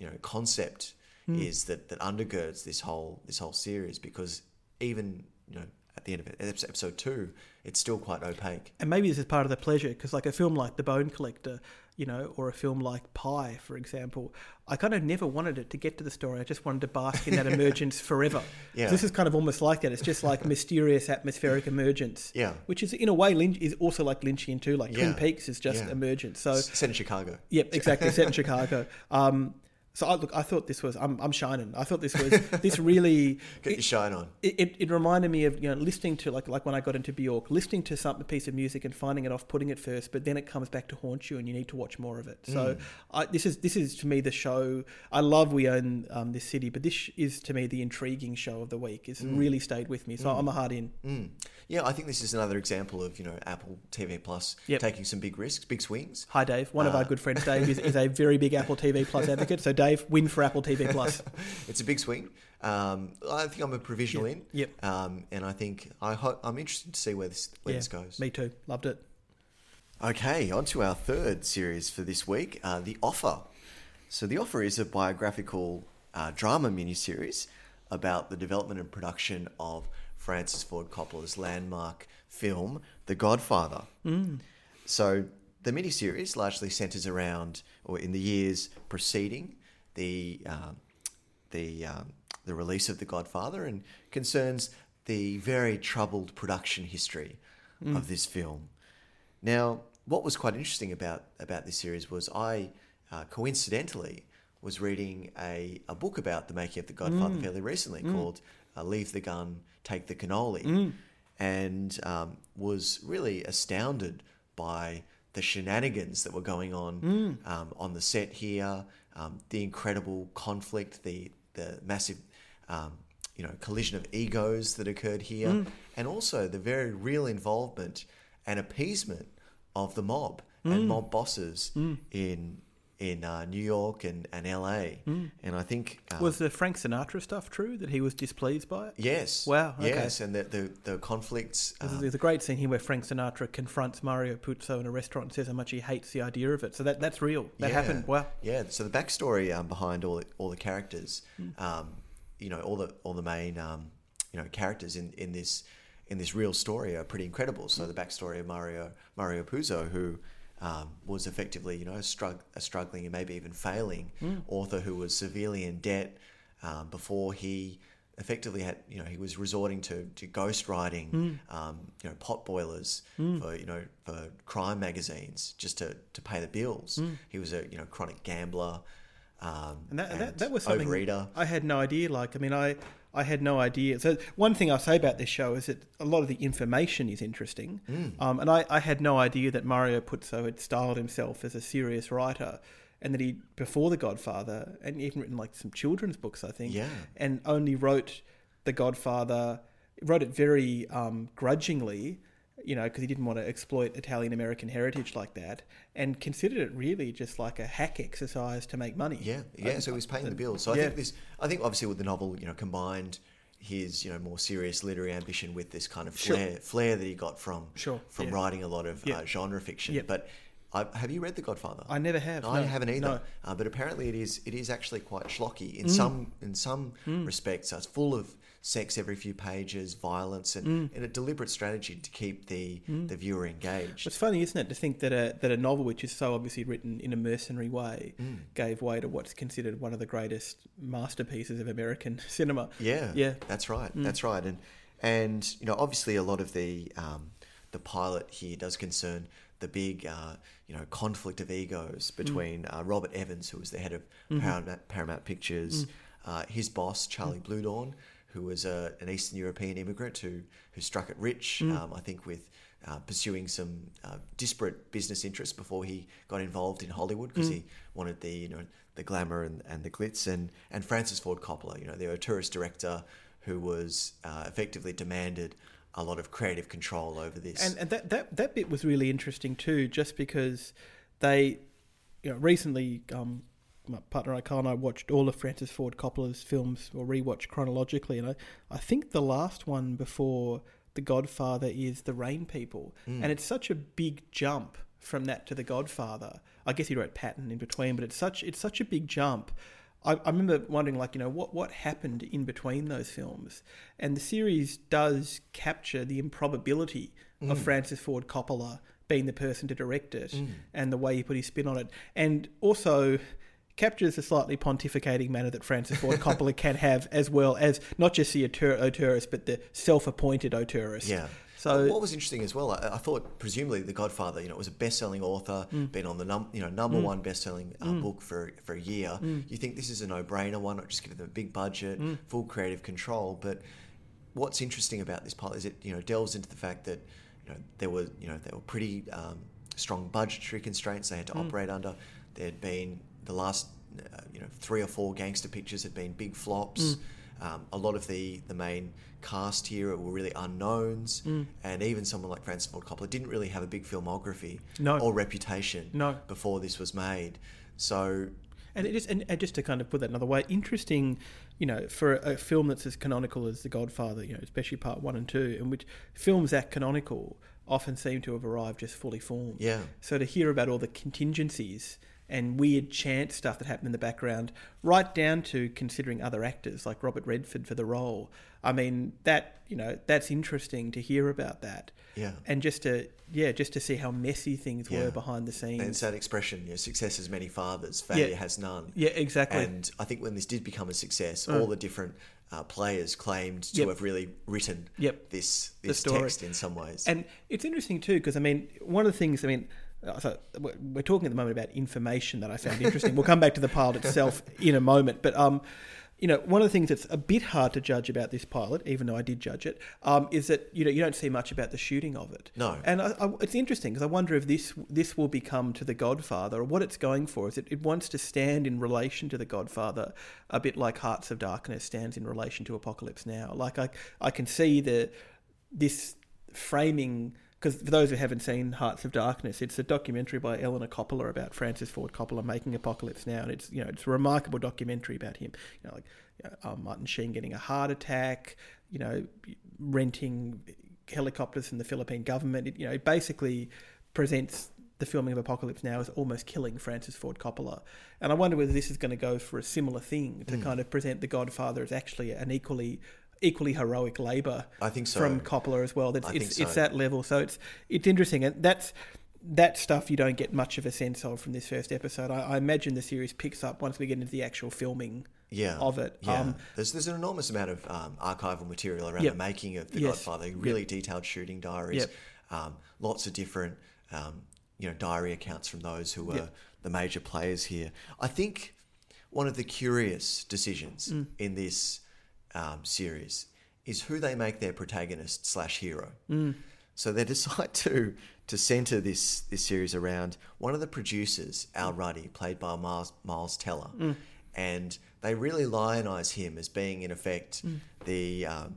you know concept is that that undergirds this whole this whole series because even you know at the end of it episode two it's still quite opaque and maybe this is part of the pleasure because like a film like the bone collector you know or a film like Pi for example i kind of never wanted it to get to the story i just wanted to bask in that [laughs] emergence forever Yeah. this is kind of almost like that it's just like mysterious atmospheric emergence Yeah. which is in a way lynch is also like lynchian too like twin peaks is just Yeah. emergence so set in chicago Yep, exactly. Set in Chicago. [laughs] Um, so I, look, I thought this was. I'm, I'm shining. I thought this was. This really. [laughs] get your shine on It, it, it reminded me of you know listening to like like when I got into Bjork, listening to some piece of music and finding it off, putting it first, but then it comes back to haunt you, and you need to watch more of it. So hmm. I, this is this is to me the show. I love We Own um, This City, but this is to me the intriguing show of the week. It's hmm. really stayed with me, so hmm. I'm a hard in. Yeah i think this is another example of you know apple tv plus Yep. taking some big risks big swings Hi Dave, one of our good friends, [laughs] Dave, is, is a very big Apple TV Plus advocate. So Dave. Win for Apple TV Plus. [laughs] it's a big swing. Um, I think I'm a provisional Yep, in. yep. Um, and I think I ho- I'm interested to see where this where this goes. Me too. Loved it. Okay, on to our third series for this week, uh, The Offer. So, The Offer is a biographical uh, drama miniseries about the development and production of Francis Ford Coppola's landmark film, The Godfather. So, the miniseries largely centers around, or in the years preceding the um, the um, the release of The Godfather, and concerns the very troubled production history of this film. Now, what was quite interesting about about this series was I uh, coincidentally was reading a, a book about the making of The Godfather fairly recently called uh, "Leave the Gun, Take the Cannoli," and um, was really astounded by the shenanigans that were going on um, on the set here, um, the incredible conflict, the the massive um, you know collision of egos that occurred here, and also the very real involvement and appeasement of the mob and mob bosses in in uh, New York and, and LA. And I think uh, Was the Frank Sinatra stuff true that he was displeased by it? yes, Wow, okay. yes, and the the, the conflicts. There's, um, there's a great scene here where Frank Sinatra confronts Mario Puzo in a restaurant and says how much he hates the idea of it. So that that's real. That Yeah. happened. Wow. Yeah. So the backstory um, behind all the, all the characters, Hmm. um, you know, all the all the main um, you know characters in, in this in this real story are pretty incredible. So Hmm. the backstory of Mario Mario Puzo, who um, was effectively you know a, strugg- a struggling and maybe even failing Hmm. author who was severely in debt um, before he effectively had you know he was resorting to to ghostwriting Hmm. um, you know pot boilers for you know for crime magazines just to, to pay the bills he was a you know chronic gambler um, And that, that, that was something overeater I had no idea. Like, I mean, I, I had no idea. So, one thing I'll say about this show is that a lot of the information is interesting. Um, and I, I had no idea that Mario Puzo had styled himself as a serious writer and that he, before The Godfather, and even written like some children's books, I think, Yeah. and only wrote The Godfather, wrote it very um, grudgingly. You know, because he didn't want to exploit Italian American heritage like that, and considered it really just like a hack exercise to make money. Yeah, yeah. So he was paying the bills. So I yeah. think this. I think obviously with the novel, you know, combined his you know more serious literary ambition with this kind of Sure. flair flair that he got from Sure, from yeah. writing a lot of Yeah. uh, genre fiction. Yeah. But I, have you read The Godfather? I never have. I no, haven't either. no. Uh, but apparently, it is it is actually quite schlocky Mm. in some in some respects. So it's full of sex every few pages, violence, and, Mm. and a deliberate strategy to keep the the viewer engaged. It's funny, isn't it, to think that a that a novel which is so obviously written in a mercenary way Mm. gave way to what's considered one of the greatest masterpieces of American [laughs] cinema. Yeah, Yeah. that's right. Mm. That's right. And and you know, obviously, a lot of the um, the pilot here does concern the big uh, you know conflict of Mm. egos between uh, Robert Evans, who was the head of Mm-hmm. Paramount, Paramount Pictures, Mm. uh, his boss Charlie Bluhdorn, who was a, an Eastern European immigrant who who struck it rich. Mm. Um, I think with uh, pursuing some uh, disparate business interests before he got involved in Hollywood because Mm. he wanted the you know the glamour and, and the glitz and and Francis Ford Coppola, you know, the auteurist director who was uh, effectively demanded a lot of creative control over this. And, and that, that, that bit was really interesting too, just because they, you know, recently, um, my partner Kyle and I watched all of Francis Ford Coppola's films or rewatched chronologically, and I, I think the last one before The Godfather is The Rain People, Mm. and it's such a big jump from that to The Godfather. I guess he wrote Patton in between, but it's such it's such a big jump. I, I remember wondering, like, you know, what, what happened in between those films? And the series does capture the improbability of Francis Ford Coppola being the person to direct it and the way he put his spin on it. And also captures the slightly pontificating manner that Francis Ford Coppola can have, as well as not just the auteur, auteurist, but the self appointed auteurist. Yeah. So- what was interesting as well, I, I thought presumably The Godfather, you know, was a best-selling author, Mm. been on the num, you know number one best-selling uh, book for for a year. Mm. You think this is a no-brainer? Why not just give them a big budget, full creative control? But what's interesting about this pilot is it you know delves into the fact that you know there were you know there were pretty um, strong budgetary constraints they had to Mm. operate under. There had been the last uh, you know three or four gangster pictures had been big flops. Mm. Um, a lot of the, the main cast here were really unknowns, Mm. and even someone like Francis Ford Coppola didn't really have a big filmography No. or reputation No. before this was made. So And it is, and, and just to kind of put that another way, interesting, you know, for a, a film that's as canonical as The Godfather, you know, especially part one and two, in which films that canonical often seem to have arrived just fully formed. Yeah. So to hear about all the contingencies and weird chance stuff that happened in the background, right down to considering other actors like Robert Redford for the role. I mean, that you know, that's interesting to hear about that. Yeah. And just to yeah, just to see how messy things Yeah. were behind the scenes. And it's that expression, you know, success has many fathers, failure Yeah. has none. yeah, exactly. And I think when this did become a success, Mm. all the different uh, players claimed to Yep. have really written Yep. this this text in some ways. And it's interesting too because I mean, one of the things I mean, so we're we're talking at the moment about information that I found interesting. we'll come back to the pilot itself [laughs] in a moment, but um, you know, one of the things that's a bit hard to judge about this pilot, even though I did judge it, um, is that you know you don't see much about the shooting of it. No. and I, I, it's interesting because I wonder if this this will become to the Godfather or what it's going for. Is it, it wants to stand in relation to the Godfather, a bit like Hearts of Darkness stands in relation to Apocalypse Now. Like I I can see the this framing because for those who haven't seen Hearts of Darkness, it's a documentary by Eleanor Coppola about Francis Ford Coppola making Apocalypse Now, and it's you know it's a remarkable documentary about him. You know, like you know, um, Martin Sheen getting a heart attack, you know, renting helicopters from the Philippine government. It, you know, it basically presents the filming of Apocalypse Now as almost killing Francis Ford Coppola. And I wonder whether this is going to go for a similar thing to kind of present The Godfather as actually an equally equally heroic labour I think so. from Coppola as well. That's, I it's, think so. it's that level. So it's it's interesting, and that's that stuff you don't get much of a sense of from this first episode. I, I imagine the series picks up once we get into the actual filming yeah. of it. Yeah. Um, there's, there's an enormous amount of um, archival material around Yep. the making of The Yes. Godfather, really detailed shooting diaries, Yep. um, lots of different um, you know diary accounts from those who were Yep. the major players here. I think one of the curious decisions Mm. in this um, series is who they make their protagonist slash hero. Mm. So they [laughs] decide to to center this this series around one of the producers, Al Ruddy, played by Miles, Miles Teller, Mm. and they really lionize him as being in effect Mm. the um,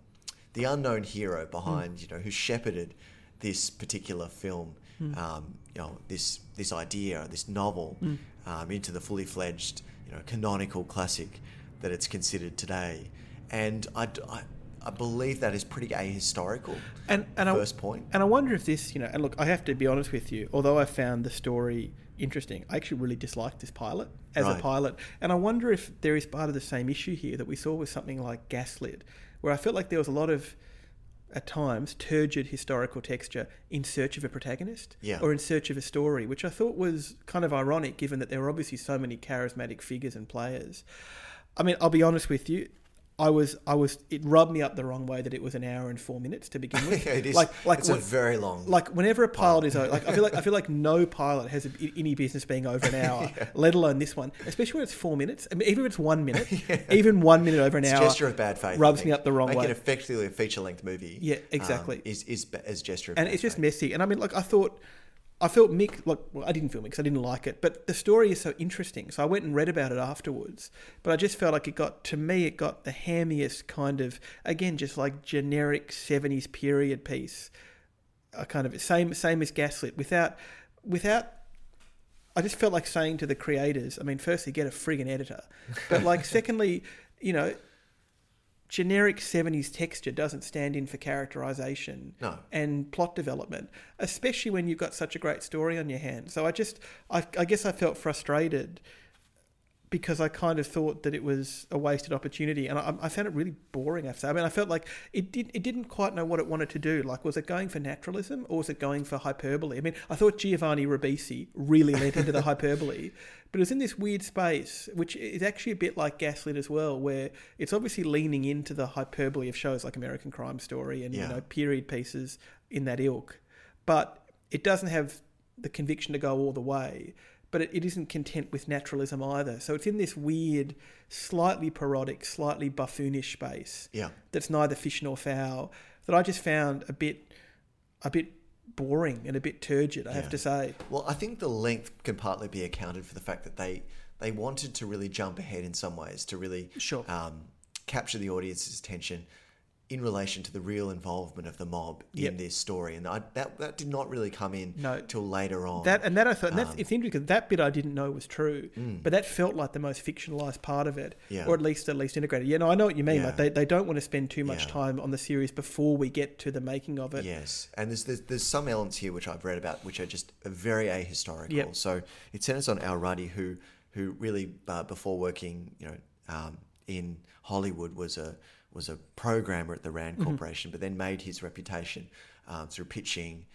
the unknown hero behind you know who shepherded this particular film, Mm. um, you know this this idea, this novel, um, into the fully fledged you know canonical classic that it's considered today, and I. I I believe that is pretty ahistorical. and and I, First point. And I wonder if this, you know, and look, I have to be honest with you. Although I found the story interesting, I actually really disliked this pilot as a pilot. And I wonder if there is part of the same issue here that we saw with something like Gaslit, where I felt like there was a lot of, at times, turgid historical texture in search of a protagonist Yeah. or in search of a story, which I thought was kind of ironic, given that there were obviously so many charismatic figures and players. I mean, I'll be honest with you. I was, I was. It rubbed me up the wrong way that it was an hour and four minutes to begin [laughs] with. yeah, it is. Like, like it's a very long. like whenever a pilot is over, like I feel like I feel like [laughs] no pilot has any business being over an [laughs] hour, let alone this one. Especially when it's four minutes. I mean, even if it's one minute, even one minute over an it's hour, gesture of bad faith. Rubs me up the wrong Make way. it effectively a feature length movie. Yeah, um, exactly. is is as gesture of and it's just faith. messy. And I mean, like I thought, I felt Mick. Like, well, I didn't feel Mick because I didn't like it, but the story is so interesting. So I went and read about it afterwards. But I just felt like it got to me. It got the hammiest kind of again, just like generic seventies period piece. A kind of same same as Gaslit without without. I just felt like saying to the creators, I mean, firstly, get a friggin' editor, but like, [laughs] secondly, you know, generic 70s texture doesn't stand in for characterization No. and plot development, especially when you've got such a great story on your hands. So I just, I, I guess I felt frustrated because I kind of thought that it was a wasted opportunity, and I, I found it really boring. I have to say. I mean, I felt like it did, it didn't quite know what it wanted to do. Like, was it going for naturalism or was it going for hyperbole? I mean, I thought Giovanni Ribisi really led into the [laughs] hyperbole, but it was in this weird space, which is actually a bit like Gaslit as well, where it's obviously leaning into the hyperbole of shows like American Crime Story and Yeah. you know period pieces in that ilk, but it doesn't have the conviction to go all the way. But it, it isn't content with naturalism either. So it's in this weird, slightly parodic, slightly buffoonish space Yeah. that's neither fish nor fowl that I just found a bit, a bit boring and a bit turgid. I have to say. Well, I think the length can partly be accounted for the fact that they they wanted to really jump ahead in some ways to really Sure. um, capture the audience's attention in relation to the real involvement of the mob Yep. in this story, and I, that that did not really come in No. till later on. That and that I thought and that's Um, it's interesting because that bit I didn't know was true, but that felt like the most fictionalized part of it. Yeah. or at least at least integrated. Yeah, no, I know what you mean. Yeah. Like they, they don't want to spend too much Yeah. time on the series before we get to the making of it. Yes, and there's, there's there's some elements here which I've read about which are just very ahistorical. Yep. So it centers on Al Ruddy, who who really uh, before working, you know, um, in Hollywood was a was a programmer at the Rand Mm-hmm. Corporation, but then made his reputation um, through pitching.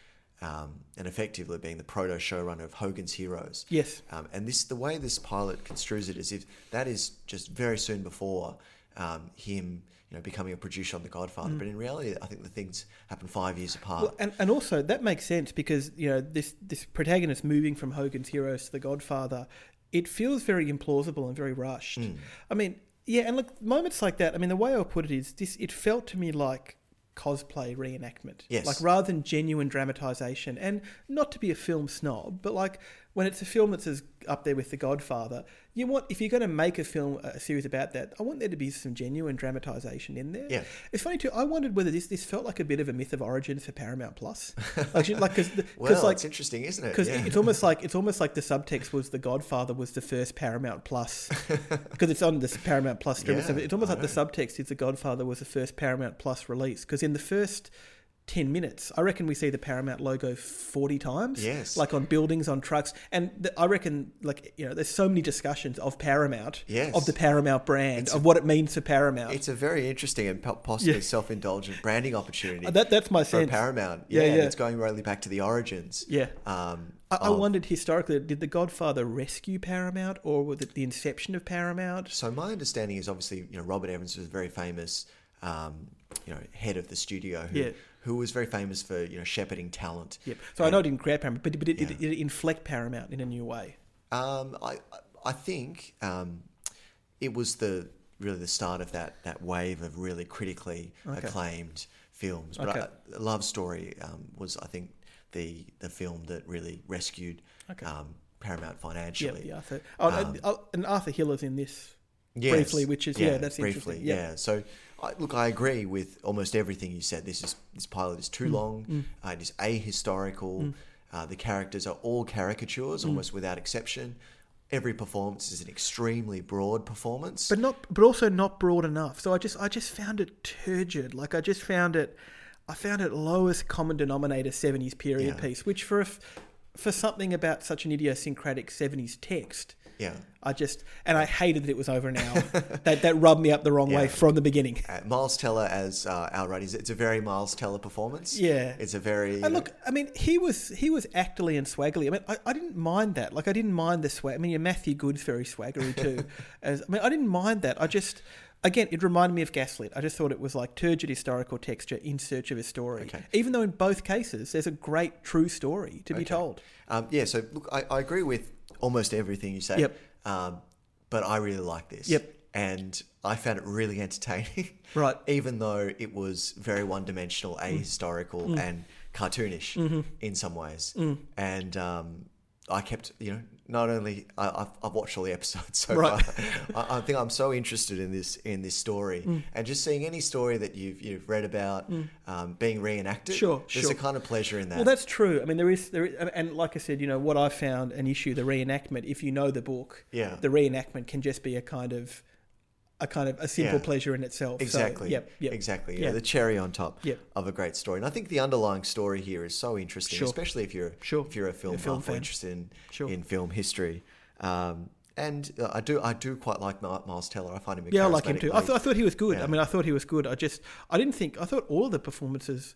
Um, and effectively being the proto showrunner of Hogan's Heroes. Yes. Um, and this, the way this pilot construes it is if that is just very soon before um, him, you know, becoming a producer on The Godfather. But in reality, I think the things happen five years apart. Mm. Well, and, and also that makes sense because you know this this protagonist moving from Hogan's Heroes to The Godfather, it feels very implausible and very rushed. Hmm. I mean, yeah, and look, moments like that. I mean, the way I would put it is this: it felt to me like cosplay reenactment. Yes. Like rather than genuine dramatization, and not to be a film snob, but like when it's a film that's as up there with The Godfather, you want if you're going to make a film a series about that, I want there to be some genuine dramatization in there. Yeah. It's funny too. I wondered whether this this felt like a bit of a myth of origin for Paramount Plus, like like because [laughs] well, like it's interesting, isn't it? because Yeah. it's almost like it's almost like the subtext was The Godfather was the first Paramount Plus [laughs] because it's on this Paramount Plus Yeah. It's almost I like the subtext is The Godfather was the first Paramount Plus release because in the first. 10 minutes. I reckon we see the Paramount logo 40 times. Yes. Like on buildings, on trucks. And the, I reckon, like, you know, there's so many discussions of Paramount, Yes. of the Paramount brand, It's of what it means for Paramount. It's a very interesting and possibly Yeah. self-indulgent branding opportunity Uh, that, that's my sense. for. Paramount. Yeah, Yeah, and yeah. it's going really back to the origins. Yeah. Um, I, I of- wondered historically, did The Godfather rescue Paramount or was it the inception of Paramount? So my understanding is obviously, you know, Robert Evans was a very famous, um, you know, head of the studio who, Yeah. Who was very famous for, you know, shepherding talent. Yep. So I know it didn't create Paramount, but, but it, Yeah. it, it inflect Paramount in a new way. Um, I, I think um, it was the really the start of that, that wave of really critically Okay. acclaimed films. But Okay. I, Love Story um, was, I think, the the film that really rescued Okay. um, Paramount financially. the Arthur. Oh, Um, and, oh, and Arthur Hiller's in this. Yes. briefly, which is- yeah, that's briefly, interesting. Yeah. Yeah. So, I, look, I agree with almost everything you said. This is this pilot is Mm. too long. Uh, it is ahistorical. Uh, the characters are all caricatures, Mm. almost without exception. Every performance is an extremely broad performance. but not but also not broad enough so i just i just found it turgid like i just found it i found it lowest common denominator 70s period Yeah. piece which for a for something about such an idiosyncratic 70s text yeah. i just and i hated that it was over an hour [laughs] that that rubbed me up the wrong way from the beginning Uh, Miles Teller as uh, Ruddy, it's a very Miles Teller performance. Yeah. It's a very. And look, I mean, he was he was actorly and swaggerly. I mean, I, I didn't mind that. Like, I didn't mind the swag. I mean, yeah, Matthew Goode's very swaggery too. [laughs] As I mean, I didn't mind that. I just, again, it reminded me of Gaslit. I just thought it was like turgid historical texture in search of a story. Okay. Even though in both cases there's a great true story to be told. Um, yeah, so look, I, I agree with almost everything you say. Yep. Um, but I really like this. Yep. And I found it really entertaining. [laughs] Right. Even though it was very one dimensional, ahistorical, and cartoonish in some ways. And um, I kept, you know, not only I, I've, I've watched all the episodes so Right. far. I, I think I'm so interested in this in this story, and just seeing any story that you've you've read about um, being reenacted. Sure, there's sure. a kind of pleasure in that. Well, that's true. I mean, there is there, is, and- and like I said, you know, what I found an issue the reenactment. If you know the book, Yeah. the reenactment can just be a kind of a kind of a simple Yeah. pleasure in itself. So, Exactly. yep. Yep. Exactly. Yeah. Yeah. The cherry on top Yep. of a great story. And I think the underlying story here is so interesting, Sure. especially if you're Sure. if you're a film, A film fan. interested in, Sure. in film history. Um, and uh, I do I do quite like Miles Teller. I find him a Yeah, I like him too. I, th- I thought he was good. Yeah. I mean, I thought he was good. I just, I didn't think, I thought all of the performances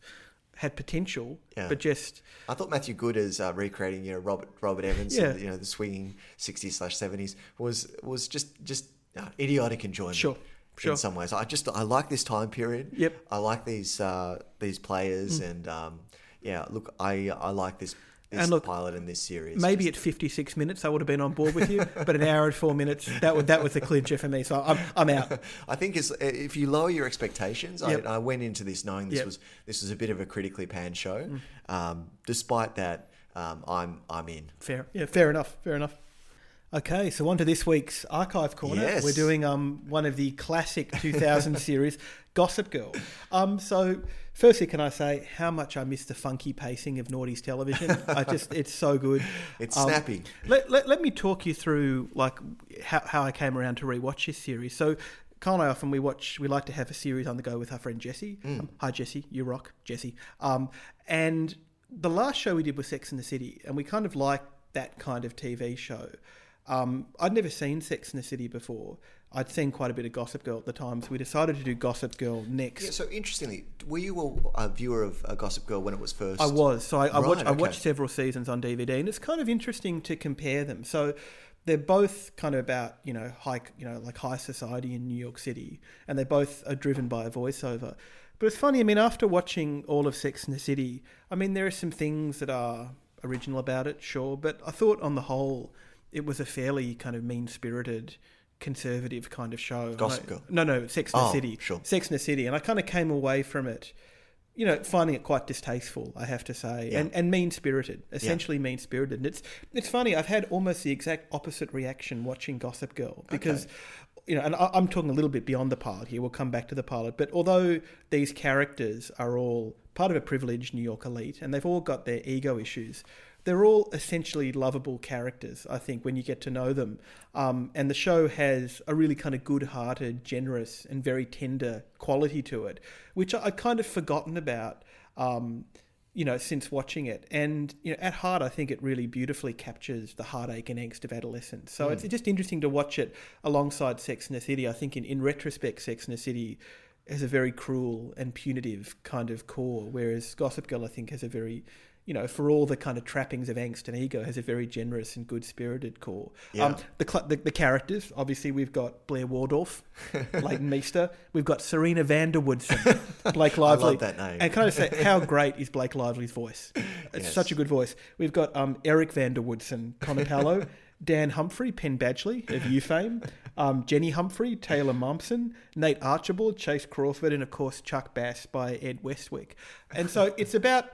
had potential, Yeah. but just, I thought Matthew Goode as uh, recreating you know Robert Robert Evans, Yeah. and, you know the swinging '60s slash '70s was was just just uh, idiotic enjoyment. Sure, sure. In some ways, I just I like this time period. Yep. Mm. I like these uh, these players, and um, yeah, look, I I like this this And look, pilot in this series. maybe Just- at 56 minutes I would have been on board with you, but an hour and four minutes, that, would, that was the clincher for me. So I'm, I'm out. [laughs] I think it's, if you lower your expectations, Yep. I, I went into this knowing this Yep. Mm. was this was a bit of a critically panned show. Um, despite that, um, I'm I'm in. Fair. Yeah, fair enough. Fair enough. Okay, so on to this week's archive corner. Yes. We're doing um one of the classic 2000 [laughs] series, Gossip Girl. Um, so firstly, can I say how much I miss the funky pacing of Noughties television? I [laughs] just it's so good. It's Um, snappy. Let, let, let me talk you through like how, how I came around to rewatch this series. So Carl and I often we watch we like to have a series on the go with our friend Jesse. Um, hi Jesse, you rock, Jesse. Um, and the last show we did was Sex in the City, and we kind of like that kind of TV show. Um, I'd never seen Sex in the City before. I'd seen quite a bit of Gossip Girl at the time, so we decided to do Gossip Girl next. Yeah, so interestingly, were you a, a viewer of uh, Gossip Girl when it was first? I was. So I, I Right, watched. I watched several seasons on DVD, and it's kind of interesting to compare them. So they're both kind of about you know high, you know, like high society in New York City, and they both are driven by a voiceover. But it's funny. I mean, after watching all of Sex in the City, I mean, there are some things that are original about it, sure, but I thought on the whole, it was a fairly kind of mean-spirited. Conservative kind of show. Gossip Girl. No, no, Sex and the Oh, City. sure. Sex and the City, and I kind of came away from it you know, finding it quite distasteful, I have to say, Yeah. and, and mean spirited, essentially mean spirited. And it's it's funny. I've had almost the exact opposite reaction watching Gossip Girl because. You know, and I- I'm talking a little bit beyond the pilot here. We'll come back to the pilot, but although these characters are all part of a privileged New York elite, and they've all got their ego issues, they're all essentially lovable characters. I think when you get to know them, um, and the show has a really kind of good-hearted, generous, and very tender quality to it, which I, kind of forgotten about. Um, you know, since watching it, and you know, at heart, I think it really beautifully captures the heartache and angst of adolescence. So it's just interesting to watch it alongside Sex and the City. I think, in, in retrospect, Sex and the City has a very cruel and punitive kind of core, whereas Gossip Girl, I think, has a very you know, for all the kind of trappings of angst and ego, has a very generous and good spirited core. Yeah. Um, the, cl- the the characters, obviously, we've got Blair Waldorf, [laughs] Leighton Meester. We've got Serena van der Woodsen, Blake [laughs] I love Lively. that name. And can I just say, how great is Blake Lively's voice? [laughs] It's Yes. such a good voice. We've got um, Eric van der Woodsen, Connor Paolo, Dan Humphrey, Penn Badgley of You fame, um, Jenny Humphrey, Taylor Momsen, Nate Archibald, Chace Crawford, and of course Chuck Bass by Ed Westwick. And so it's about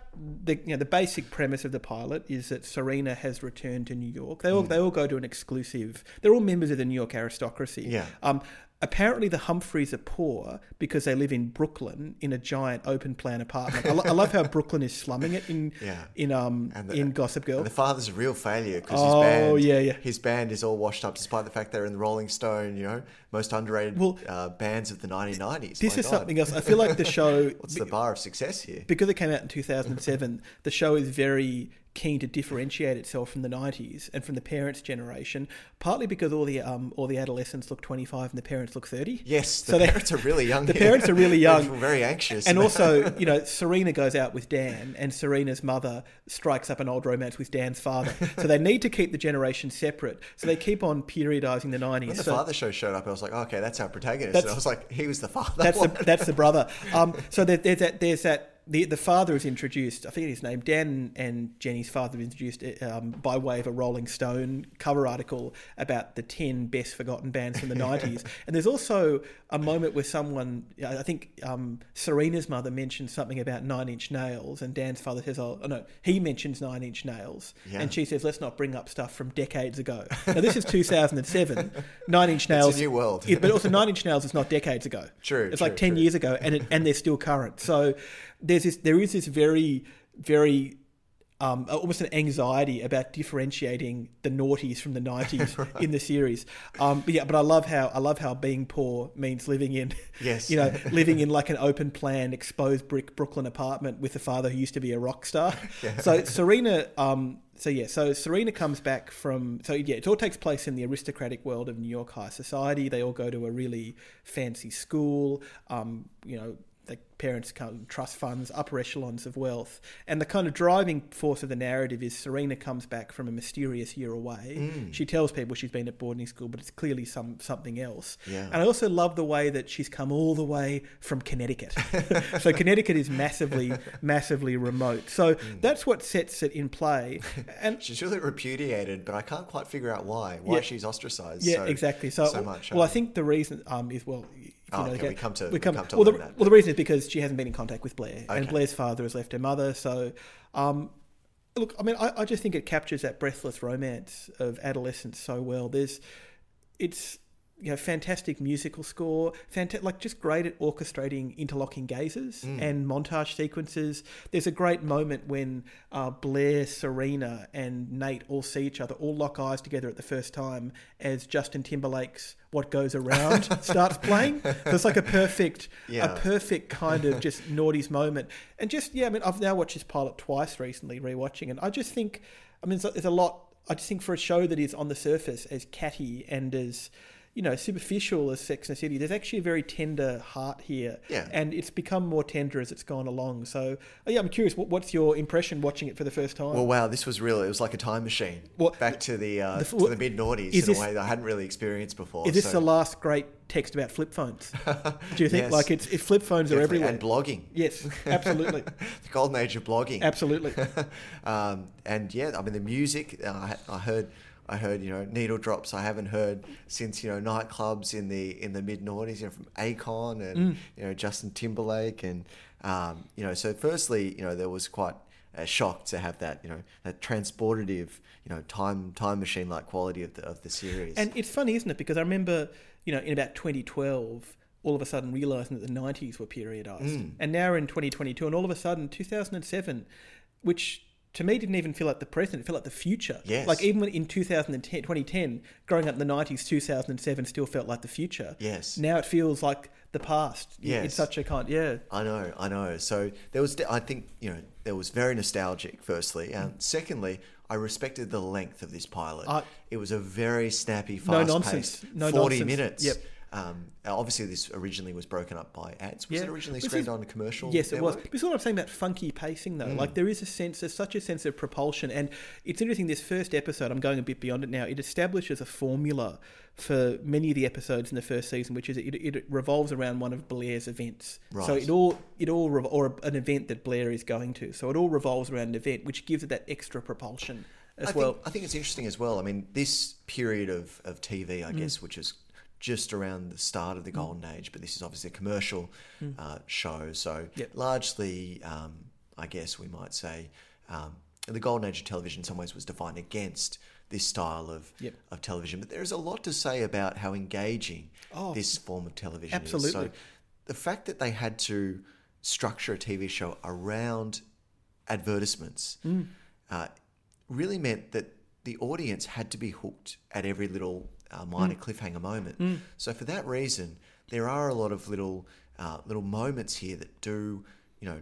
the you know the basic premise of the pilot is that Serena has returned to New York. They all they all go to an exclusive. They're all members of the New York aristocracy. Yeah. Um, apparently, the Humphreys are poor because they live in Brooklyn in a giant open plan apartment. I, lo- I love how [laughs] Brooklyn is slumming it in Yeah. in um the- in Gossip Girl. And the father's a real failure because Oh, his band, yeah, yeah. his band is all washed up, despite the fact they're in the Rolling Stone, you know, most underrated Well, uh, bands of the 1990s. this My is God. something else. I feel like the [laughs] show What's the bar of success here? because it came out in 2007, [laughs] the show is very keen to differentiate itself from the 90s and from the parents' generation, partly because all the um, all the adolescents look 25 and the parents look 30. Yes, the So they- parents are really young. [laughs] the here. parents are really young. They're very anxious. And also, [laughs] you know, Serena goes out with Dan, and Serena's mother strikes up an old romance with Dan's father. So they need to keep the generations separate. So they keep on periodizing the 90s. when the so father show showed up, I was like, oh, okay, that's our protagonist. That's- and I was like, he was the father. that's the that's the brother. [laughs] Um, so there, there's that there's that the the father is introduced. I forget his name. Dan and Jenny's father is introduced um, by way of a Rolling Stone cover article about the ten best forgotten bands from the [laughs] nineties. and there's also a moment where someone, I think um, Serena's mother mentions something about Nine Inch Nails, and Dan's father says, "Oh no," he mentions Nine Inch Nails, Yeah. and she says, "Let's not bring up stuff from decades ago." Now this is 2007. [laughs] Nine Inch Nails. new world. But also Nine Inch Nails is not decades ago. True, It's like ten true. years ago, and it, and they're still current. So there's this, there is this very, very um, almost an anxiety about differentiating the noughties from the nineties [laughs] in the series. Um, but yeah, but I love how I love how being poor means living in, Yes. [laughs] you know, [laughs] living in like an open plan, exposed brick Brooklyn apartment with a father who used to be a rock star. So Serena. Um, so yeah, so Serena comes back from so yeah, it all takes place in the aristocratic world of New York high society. They all go to a really fancy school. Um, you know, the parents trust funds, upper echelons of wealth, and the kind of driving force of the narrative is Serena comes back from a mysterious year away. Mm. She tells people she's been at boarding school, but it's clearly some something else. Yeah. And I also love the way that she's come all the way from Connecticut. [laughs] [laughs] so Connecticut is massively, massively remote. So Mm. that's what sets it in play. [laughs] And She's really repudiated, but I can't quite figure out why. Why Yeah. she's ostracized yeah, so, exactly. So, so much. well, I think the reason um, is well. Oh, okay, okay, we come to- we we come, come to well, the, that. well, the reason is because she hasn't been in contact with Blair, and Blair's father has left her mother. So, um, look, I mean, I, I just think it captures that breathless romance of adolescence so well. There's, it's you know, fantastic musical score, fanta- like just great at orchestrating interlocking gazes and montage sequences. There's a great moment when uh, Blair, Serena, and Nate all see each other, all lock eyes together at the first time as Justin Timberlake's "What Goes Around" [laughs] starts playing. So it's like a perfect, Yeah. a perfect kind of just noughties moment. And just yeah, I mean, I've now watched this pilot twice recently, rewatching, and I just think, I mean, there's a lot. I just think for a show that is on the surface as catty and as you know superficial as Sex and the City, there's actually a very tender heart here, Yeah. and it's become more tender as it's gone along. So oh, yeah, I'm curious, what, what's your impression watching it for the first time? Well, wow, this was real. It was like a time machine. Well, Back to the, uh, the- to the mid noughties in this- a way that I hadn't really experienced before. is this so the last great text about flip phones? [laughs] Do you think Yes. like it's if flip phones are everywhere? and blogging. yes, absolutely, [laughs] the golden age of blogging. absolutely. [laughs] um, and yeah, I mean the music. Uh, I, I heard, I heard you know needle drops. I haven't heard since you know nightclubs in the in the mid noughties. You know from Akon and Mm. you know Justin Timberlake and um, you know. So firstly, you know there was quite a shock to have that you know that transportative you know time time machine like quality of the of the series. And it's funny, isn't it? Because I remember, you know, in about 2012, all of a sudden realizing that the 90s were periodized. Mm. And now we're in 2022, and all of a sudden, 2007, which to me didn't even feel like the present, it felt like the future. Yes. Like even in 2010, 2010, growing up in the 90s, 2007 still felt like the future. Yes. Now it feels like the past. Yes. It's such a kind, yeah. I know, I know. So there was, I think, you know, there was very nostalgic. Firstly, and mm. secondly, I respected the length of this pilot. It was a very snappy, No fast nonsense. paced, No forty nonsense. minutes. Yep. Um, obviously, this originally was broken up by ads. Was Yeah. it originally This screened is- on a commercial? Yes, it was. But what I'm saying about funky pacing, though. Mm. Like there is a sense, there's such a sense of propulsion, and it's interesting. This first episode, I'm going a bit beyond it now. It establishes a formula for many of the episodes in the first season, which is it, it revolves around one of Blair's events. So it all it all or an event that Blair is going to. So it all revolves around an event, which gives it that extra propulsion as I well. Think, I think it's interesting as well. I mean, this period of, of TV, Mm. I guess, which is just around the start of the golden age, but this is obviously a commercial uh, show. So Mm. Yep. largely, um, I guess we might say, um, the golden age of television in some ways was defined against this style of, Yep. of television. But there is a lot to say about how engaging Oh, this form of television is. So the fact that they had to structure a TV show around advertisements Mm. uh, really meant that the audience had to be hooked at every little uh, minor Mm. cliffhanger moment. So for that reason, there are a lot of little uh, little moments here that do you know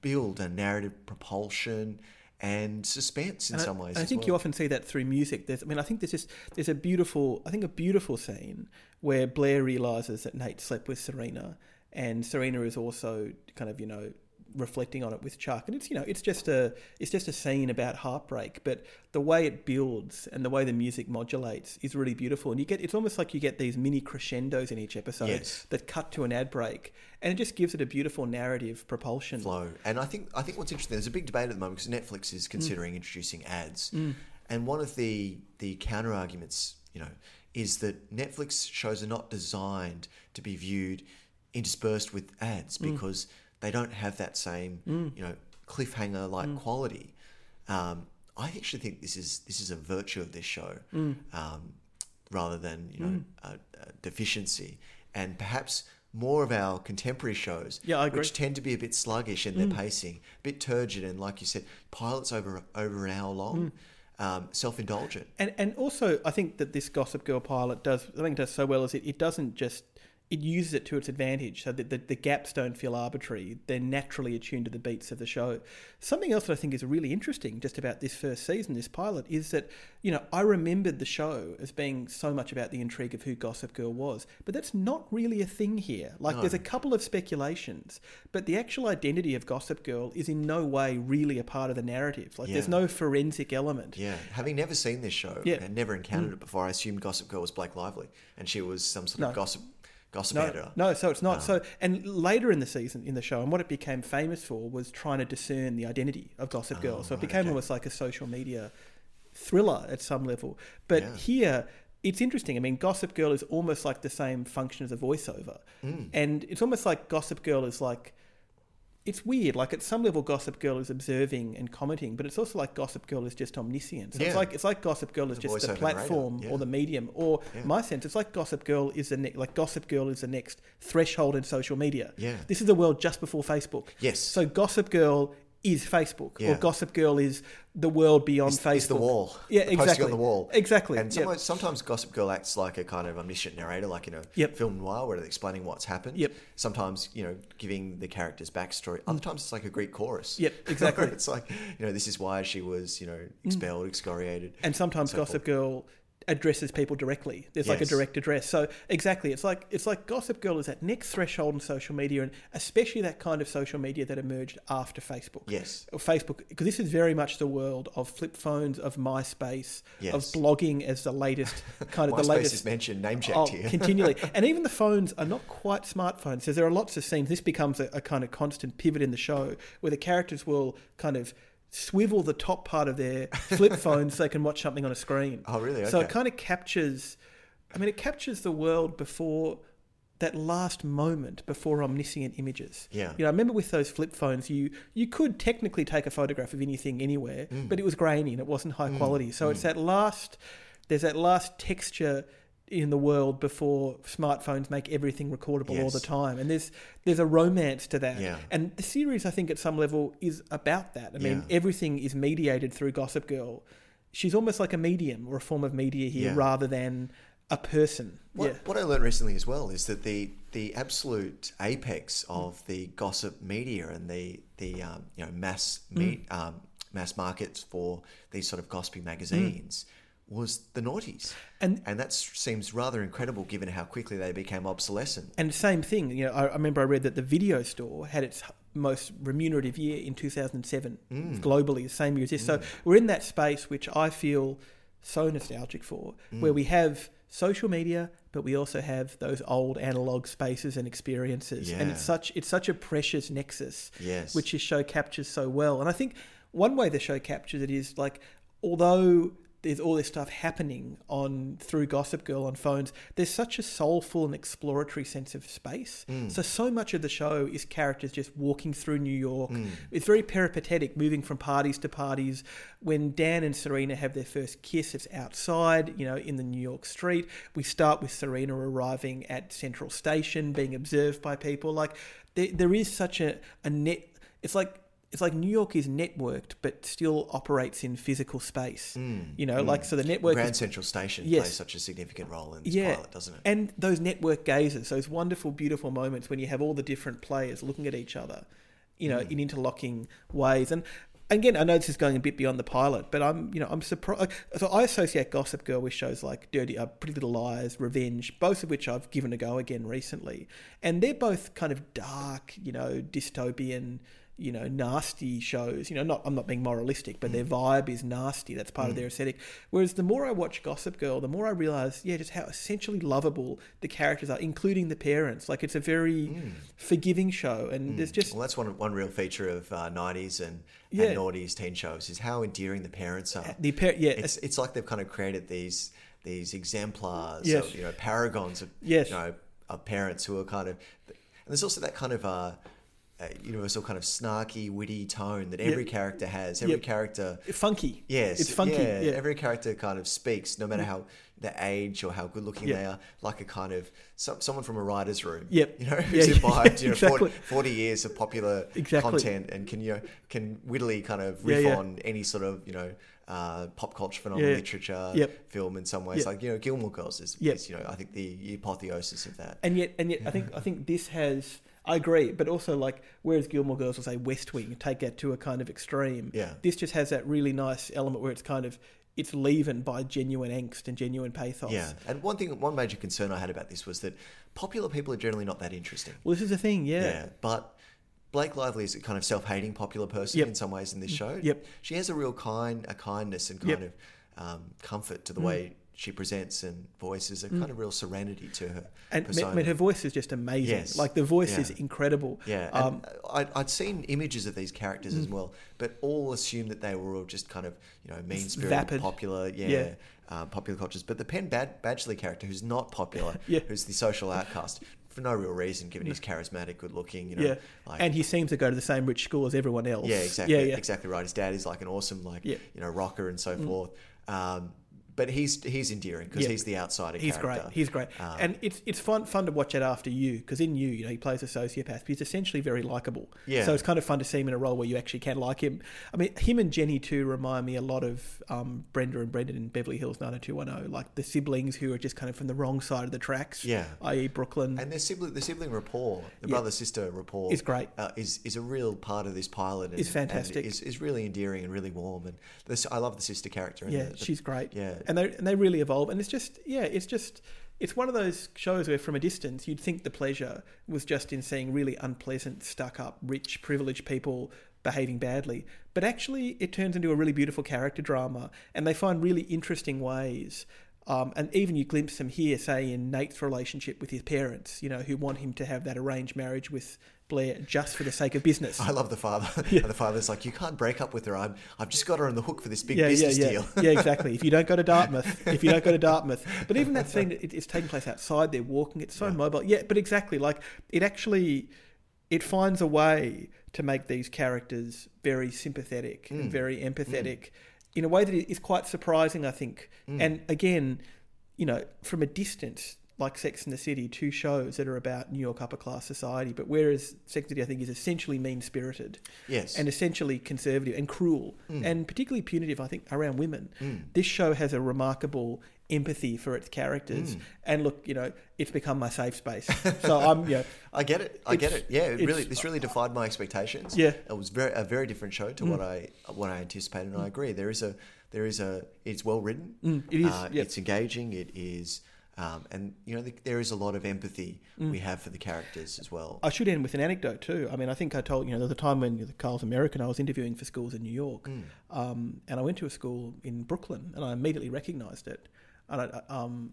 build a narrative propulsion and suspense in And I- some ways. I think well. you often see that through music. There's, I mean, I think there's just there's a beautiful, I think a beautiful scene where Blair realizes that Nate slept with Serena, and Serena is also kind of you know reflecting on it with Chuck, and it's you know it's just a it's just a scene about heartbreak, but the way it builds and the way the music modulates is really beautiful, and you get it's almost like you get these mini crescendos in each episode Yes. that cut to an ad break, and it just gives it a beautiful narrative propulsion. flow. And I think I think what's interesting, there's a big debate at the moment because Netflix is mm. considering introducing ads, mm. and one of the the counter arguments, you know, is that Netflix shows are not designed to be viewed interspersed with ads mm. because they don't have that same you know cliffhanger like quality. Um, I actually think this is this is a virtue of this show, um, rather than you know a, a deficiency, and perhaps more of our contemporary shows, Yeah, which tend to be a bit sluggish in their pacing, a bit turgid, and like you said, pilots over over an hour long, um, self indulgent. And and also, I think that this Gossip Girl pilot does. I think it does so well is it, it doesn't just it uses it to its advantage, so that the, the gaps don't feel arbitrary. They're naturally attuned to the beats of the show. Something else that I think is really interesting, just about this first season, this pilot, is that you know I remembered the show as being so much about the intrigue of who Gossip Girl was, but that's not really a thing here. Like No. there's a couple of speculations, but the actual identity of Gossip Girl is in no way really a part of the narrative. Like there's no forensic element. Yeah, having never seen this show Yeah. Mm. and never encountered it before, I assumed Gossip Girl was Blake Lively, and she was some sort No. of gossip gossip No, editor. no, so it's not. So, and later in the season, in the show, and what it became famous for was trying to discern the identity of Gossip Girl. Oh, so it right, became okay. almost like a social media thriller at some level. But Yeah. here, it's interesting. I mean, Gossip Girl is almost like the same function as a voiceover, Mm. and it's almost like Gossip Girl is like. It's weird. Like at some level, Gossip Girl is observing and commenting, but it's also like Gossip Girl is just omniscient. So Yeah. it's like it's like Gossip Girl is The just the platform yeah. or the medium. Or Yeah. my sense, it's like Gossip Girl is the ne- like Gossip Girl is the next threshold in social media. Yeah. This is the world just before Facebook. Yes. So Gossip Girl is Facebook, Yeah. or Gossip Girl is the world beyond It's, Facebook. it's the wall. Yeah, The exactly. on the wall. Exactly. And Yep. sometimes, sometimes Gossip Girl acts like a kind of omniscient narrator, like in a Yep. film noir where they're explaining what's happened. Yep. Sometimes, you know, giving the character's backstory. Other mm. times it's like a Greek chorus. Yep, [laughs] exactly. it's like, you know, this is why she was, you know, mm. expelled, excoriated. and sometimes so Gossip Girl addresses people directly. There's like a direct address. So exactly, it's like it's like Gossip Girl is that next threshold in social media, and especially that kind of social media that emerged after Facebook. Yes. Or Facebook, because this is very much the world of flip phones, of MySpace, of blogging as the latest [laughs] kind of the latest is mentioned, name oh, checked Oh, here. [laughs] continually. And even the phones are not quite smartphones. So there are lots of scenes. This becomes a, a kind of constant pivot in the show where the characters will kind of swivel the top part of their flip [laughs] phone so they can watch something on a screen. Oh, really? So it kind of captures, I mean, it captures the world before that last moment before omniscient images. Yeah. You know, I remember with those flip phones, you you could technically take a photograph of anything anywhere, Mm. but it was grainy and it wasn't high quality. So it's that last, there's that last texture in the world before smartphones make everything recordable all the time, and there's there's a romance to that. Yeah. And the series, I think, at some level, is about that. I mean, Yeah. everything is mediated through Gossip Girl. She's almost like a medium or a form of media here, Yeah. rather than a person. What, what I learned recently as well is that the the absolute apex of the gossip media and the the um, you know mass Mm. me, um, mass markets for these sort of gossipy magazines was the noughties, And and that seems rather incredible given how quickly they became obsolescent. And same thing, you know, I, I remember I read that the video store had its most remunerative year in 2007 Mm. globally, the same year as this. So we're in that space which I feel so nostalgic for, Mm. where we have social media, but we also have those old analog spaces and experiences, and it's such it's such a precious nexus, Yes. which this show captures so well. And I think one way the show captures it is like, although there's all this stuff happening on through Gossip Girl on phones. There's such a soulful and exploratory sense of space. Mm. So so much of the show is characters just walking through New York. Mm. It's very peripatetic, moving from parties to parties. When Dan and Serena have their first kiss, it's outside, you know, in the New York street. We start with Serena arriving at Central Station, being observed by people. Like there, there is such a, a net. It's like it's like New York is networked, but still operates in physical space. You know, like so the network Grand is Central Station Yes. plays such a significant role in this yeah, pilot, doesn't it? and those network gazes, those wonderful, beautiful moments when you have all the different players looking at each other, you know, Mm. in interlocking ways. And again, I know this is going a bit beyond the pilot, but I'm, you know, I'm surprised. So I associate Gossip Girl with shows like Dirty, uh, Pretty Little Liars, Revenge, both of which I've given a go again recently, and they're both kind of dark, you know, dystopian. You know, nasty shows. You know, not I'm not being moralistic, but their vibe is nasty. That's part of their aesthetic. Whereas the more I watch Gossip Girl, the more I realize, yeah, just how essentially lovable the characters are, including the parents. Like it's a very forgiving show, and there's just Well, that's one one real feature of uh, '90s and, Yeah. and noughties teen shows is how endearing the parents are. the par- yeah, It's it's like they've kind of created these these exemplars, Yes. of, you know, paragons of Yes. you know of parents who are kind of, and there's also that kind of uh, uh, universal kind of snarky, witty tone that every Yep. character has. Every Yep. character, funky. yes, it's funky. Yeah, Yeah, every character kind of speaks, no matter how their age or how good looking Yep. they are, like a kind of some, someone from a writer's room. Yep. you know, [laughs] who's yeah, imbibed, [laughs] you know, exactly. 40, 40 years of popular Exactly. content and can you know can wittily kind of riff yeah. on any sort of you know uh, pop culture phenomenon, literature, film in some ways. Like you know, Gilmore Girls is, is you know I think the apotheosis of that. and yet, and yet, I think [laughs] I think this has. I agree, but also like whereas Gilmore Girls will say West Wing, take that to a kind of extreme. Yeah. This just has that really nice element where it's kind of it's leavened by genuine angst and genuine pathos. Yeah, and one thing, one major concern I had about this was that popular people are generally not that interesting. Well, this is the thing. Yeah. Yeah, but Blake Lively is a kind of self-hating popular person Yep. in some ways in this show. Yep. she has a real kind, a kindness and Yep. kind of um, comfort to the Mm. way she presents and voices a kind of real serenity to her And persona. I mean, her voice is just amazing. Yes. Like the voice Yeah. is incredible. Yeah, Um, I'd, I'd seen images of these characters Mm. as well, but all assumed that they were all just kind of you know mean spirited, popular, yeah, Yeah. Uh, popular cultures. But the Penn Bad- Badgley character, who's not popular, [laughs] Yeah. who's the social outcast, for no real reason, given he's charismatic, good looking. You know, yeah, like, and he seems to go to the same rich school as everyone else. yeah, exactly, Yeah, yeah. exactly right. His dad is like an awesome, like Yeah. Mm. you know, rocker and so forth. Um, but he's he's endearing because Yeah. he's the outsider. He's character. great. He's great, Um, and it's it's fun fun to watch it after you because in you, you know, he plays a sociopath, but he's essentially very likable. Yeah. So it's kind of fun to see him in a role where you actually can like him. I mean, him and Jenny too remind me a lot of um, Brenda and Brandon in Beverly Hills 90210, like the siblings who are just kind of from the wrong side of the tracks. Yeah. i.e. Brooklyn. And their sibling, the sibling rapport, the Yeah. brother sister rapport, Is great. Uh, is is a real part of this pilot. And, Is fantastic. And is, is really endearing and really warm. And this, I love the sister character. yeah, the- the- she's great. yeah. And they and they really evolve, and it's just yeah, it's just it's one of those shows where from a distance you'd think the pleasure was just in seeing really unpleasant, stuck up, rich, privileged people behaving badly, but actually it turns into a really beautiful character drama, and they find really interesting ways. Um, and even you glimpse them here, say in Nate's relationship with his parents, you know, who want him to have that arranged marriage with Blair just for the sake of business. I love the father. [laughs] Yeah. the father's like, you can't break up with her. I'm, I've just got her on the hook for this big yeah, business yeah, yeah. deal. yeah, exactly. If you don't go to [laughs] Dartmouth, if you don't go to Dartmouth, but even that scene, it, it's taking place outside. They're walking. It's so mobile. Yeah, but exactly. Like it actually, it finds a way to make these characters very sympathetic Mm. and very empathetic in a way that is quite surprising. I think. Mm. And again, you know, from a distance. Like Sex and the City, two shows that are about New York upper class society, but whereas Sex and the City, I think, is essentially mean spirited yes. and essentially conservative and cruel Mm. and particularly punitive, I think, around women. Mm. This show has a remarkable empathy for its characters. Mm. And look, you know, it's become my safe space. So I'm, you know, [laughs] I get it. I get it. Yeah, it really this really defied my expectations. Yeah. it was very a very different show to Mm. what I what I anticipated, and I agree. There is a there is a it's well written. mm, it is. Uh, yep. It's engaging. It is, um, and you know the, there is a lot of empathy Mm. we have for the characters as well. I should end with an anecdote too. I mean, I think I told you know there was a time when the Carl's American, I was interviewing for schools in New York, Mm. um, and I went to a school in Brooklyn, and I immediately recognised it, and I, um,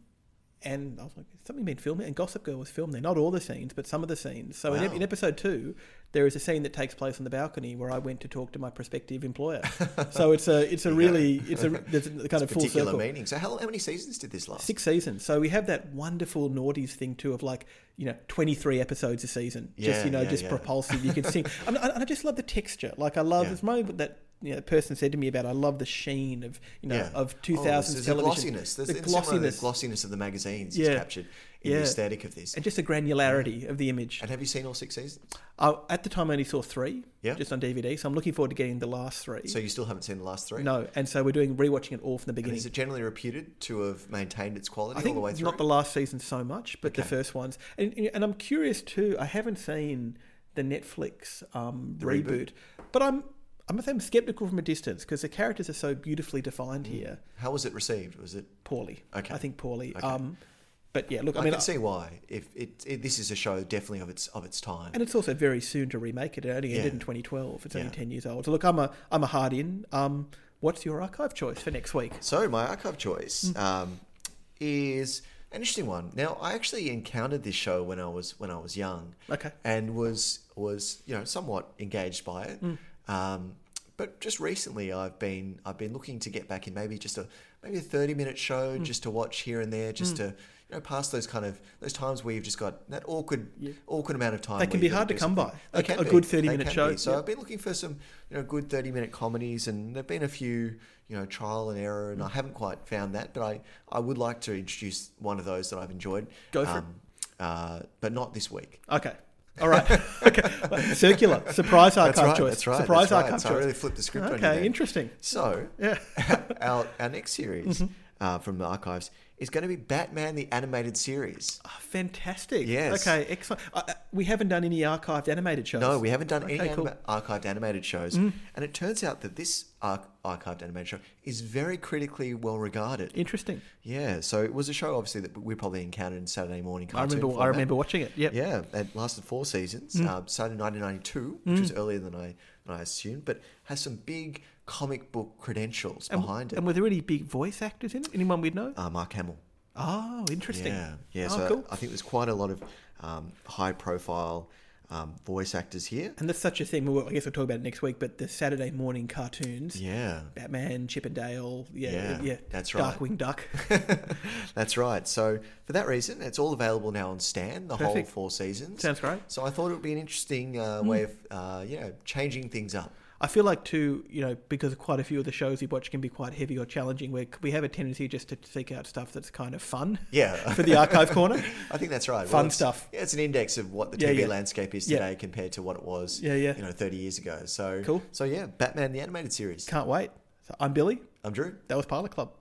and I was like, "Has something been filmed?" And Gossip Girl was filmed there, not all the scenes, but some of the scenes. So in, in episode two, there is a scene that takes place on the balcony where I went to talk to my prospective employer. [laughs] so it's a it's a really it's a [laughs] there's a kind of full particular circle. meaning. So how, how many seasons did this last? Six seasons. So we have that wonderful noughties thing too of like, you know, 23 episodes a season. Yeah, just, you know, yeah, just yeah. propulsive. You can sing. [laughs] I, mean, I, I just love the texture. Like I love, Yeah. it's my, that, you know, person said to me about, I love the sheen of, you know, Yeah. of Oh, 2000s there's television. The glossiness. There's The the glossiness. glossiness. the glossiness of the magazines Yeah. is captured in Yeah. the aesthetic of this. And just the granularity of the image. And have you seen all six seasons? Uh, at the time, I only saw three, Yeah. just on DVD. So I'm looking forward to getting the last three. So you still haven't seen the last three? no, and so we're doing rewatching it all from the And beginning. is it generally reputed to have maintained its quality I think all the way through? not the last season so much, but the first ones. And, and I'm curious too. I haven't seen the Netflix um, The reboot, reboot? but I'm I'm, I'm skeptical from a distance because the characters are so beautifully defined here. How was it received? Was it? Poorly, Okay. I think poorly. Okay. Um, but yeah, look, I, mean, I mean, can see why. If it, it, this is a show definitely of its of its time. and it's also very soon to remake it. It only ended Yeah. in 2012. It's only Yeah. 10 years old. So look, I'm a I'm a hard in. Um, what's your archive choice for next week? So my archive choice Mm. um, is an interesting one. Now I actually encountered this show when I was when I was young Okay. and was was you know somewhat engaged by it. Mm. Um, but just recently, I've been I've been looking to get back in maybe just a maybe a thirty minute show Mm. just to watch here and there, just to you know pass those kind of those times where you've just got that awkward Yeah. awkward amount of time. They can be hard to come by. A- can a be. good They 30-minute can show, be. So yeah. I've been looking for some you know good thirty minute comedies, and there've been a few you know trial and error, Mm. and I haven't quite found that, but I I would like to introduce one of those that I've enjoyed. Go for it. um, Uh, but not this week. Okay. All right. [laughs] okay. Circular. Surprise archive That's right. choice. That's right. Surprise that's right. archive So choice. I really flipped the script on you okay. Interesting. So Yeah. [laughs] our our next series Mm-hmm. uh, from the archives is going to be Batman the animated series. Oh, fantastic. Yes. Okay. Excellent. Uh, uh, we haven't done any archived animated shows. No, we haven't done Okay, any cool. Mm. anima- archived animated shows, and it turns out that this arch- archived animated show is very critically well regarded. Interesting. Yeah, so it was a show obviously that we probably encountered in Saturday morning. I remember. I remember watching it. Yep. Yeah, it lasted four seasons. Mm. Um, started in 1992, which was earlier than I than I assumed, but has some big comic book credentials And, behind it. and were there any big voice actors in it? Anyone we'd know? uh, Mark Hamill. Oh, interesting. Yeah, yeah. Oh, so cool. I think there's quite a lot of um, high profile um, voice actors here. And that's such a thing. Well, I guess we'll talk about it next week. But the Saturday morning cartoons, Yeah, Batman, Chip 'n Dale, yeah, Yeah, yeah, that's right. Darkwing Duck. [laughs] that's right. So for that reason, it's all available now on Stan, the whole four seasons. Sounds great. So I thought it would be an interesting uh, way of, uh, you know, changing things up. I feel like too, you know, because quite a few of the shows you watch can be quite heavy or challenging. Where we have a tendency just to seek out stuff that's kind of fun Yeah. [laughs] for the archive corner. [laughs] I think that's right. Fun it's- stuff. Yeah, it's an index of what the TV yeah. landscape is Yeah. today compared to what it was, Yeah, yeah. you know, 30 years ago. So Cool. So yeah, Batman the animated series. Can't wait. So I'm Billy. I'm Drew. That was Pilot Club.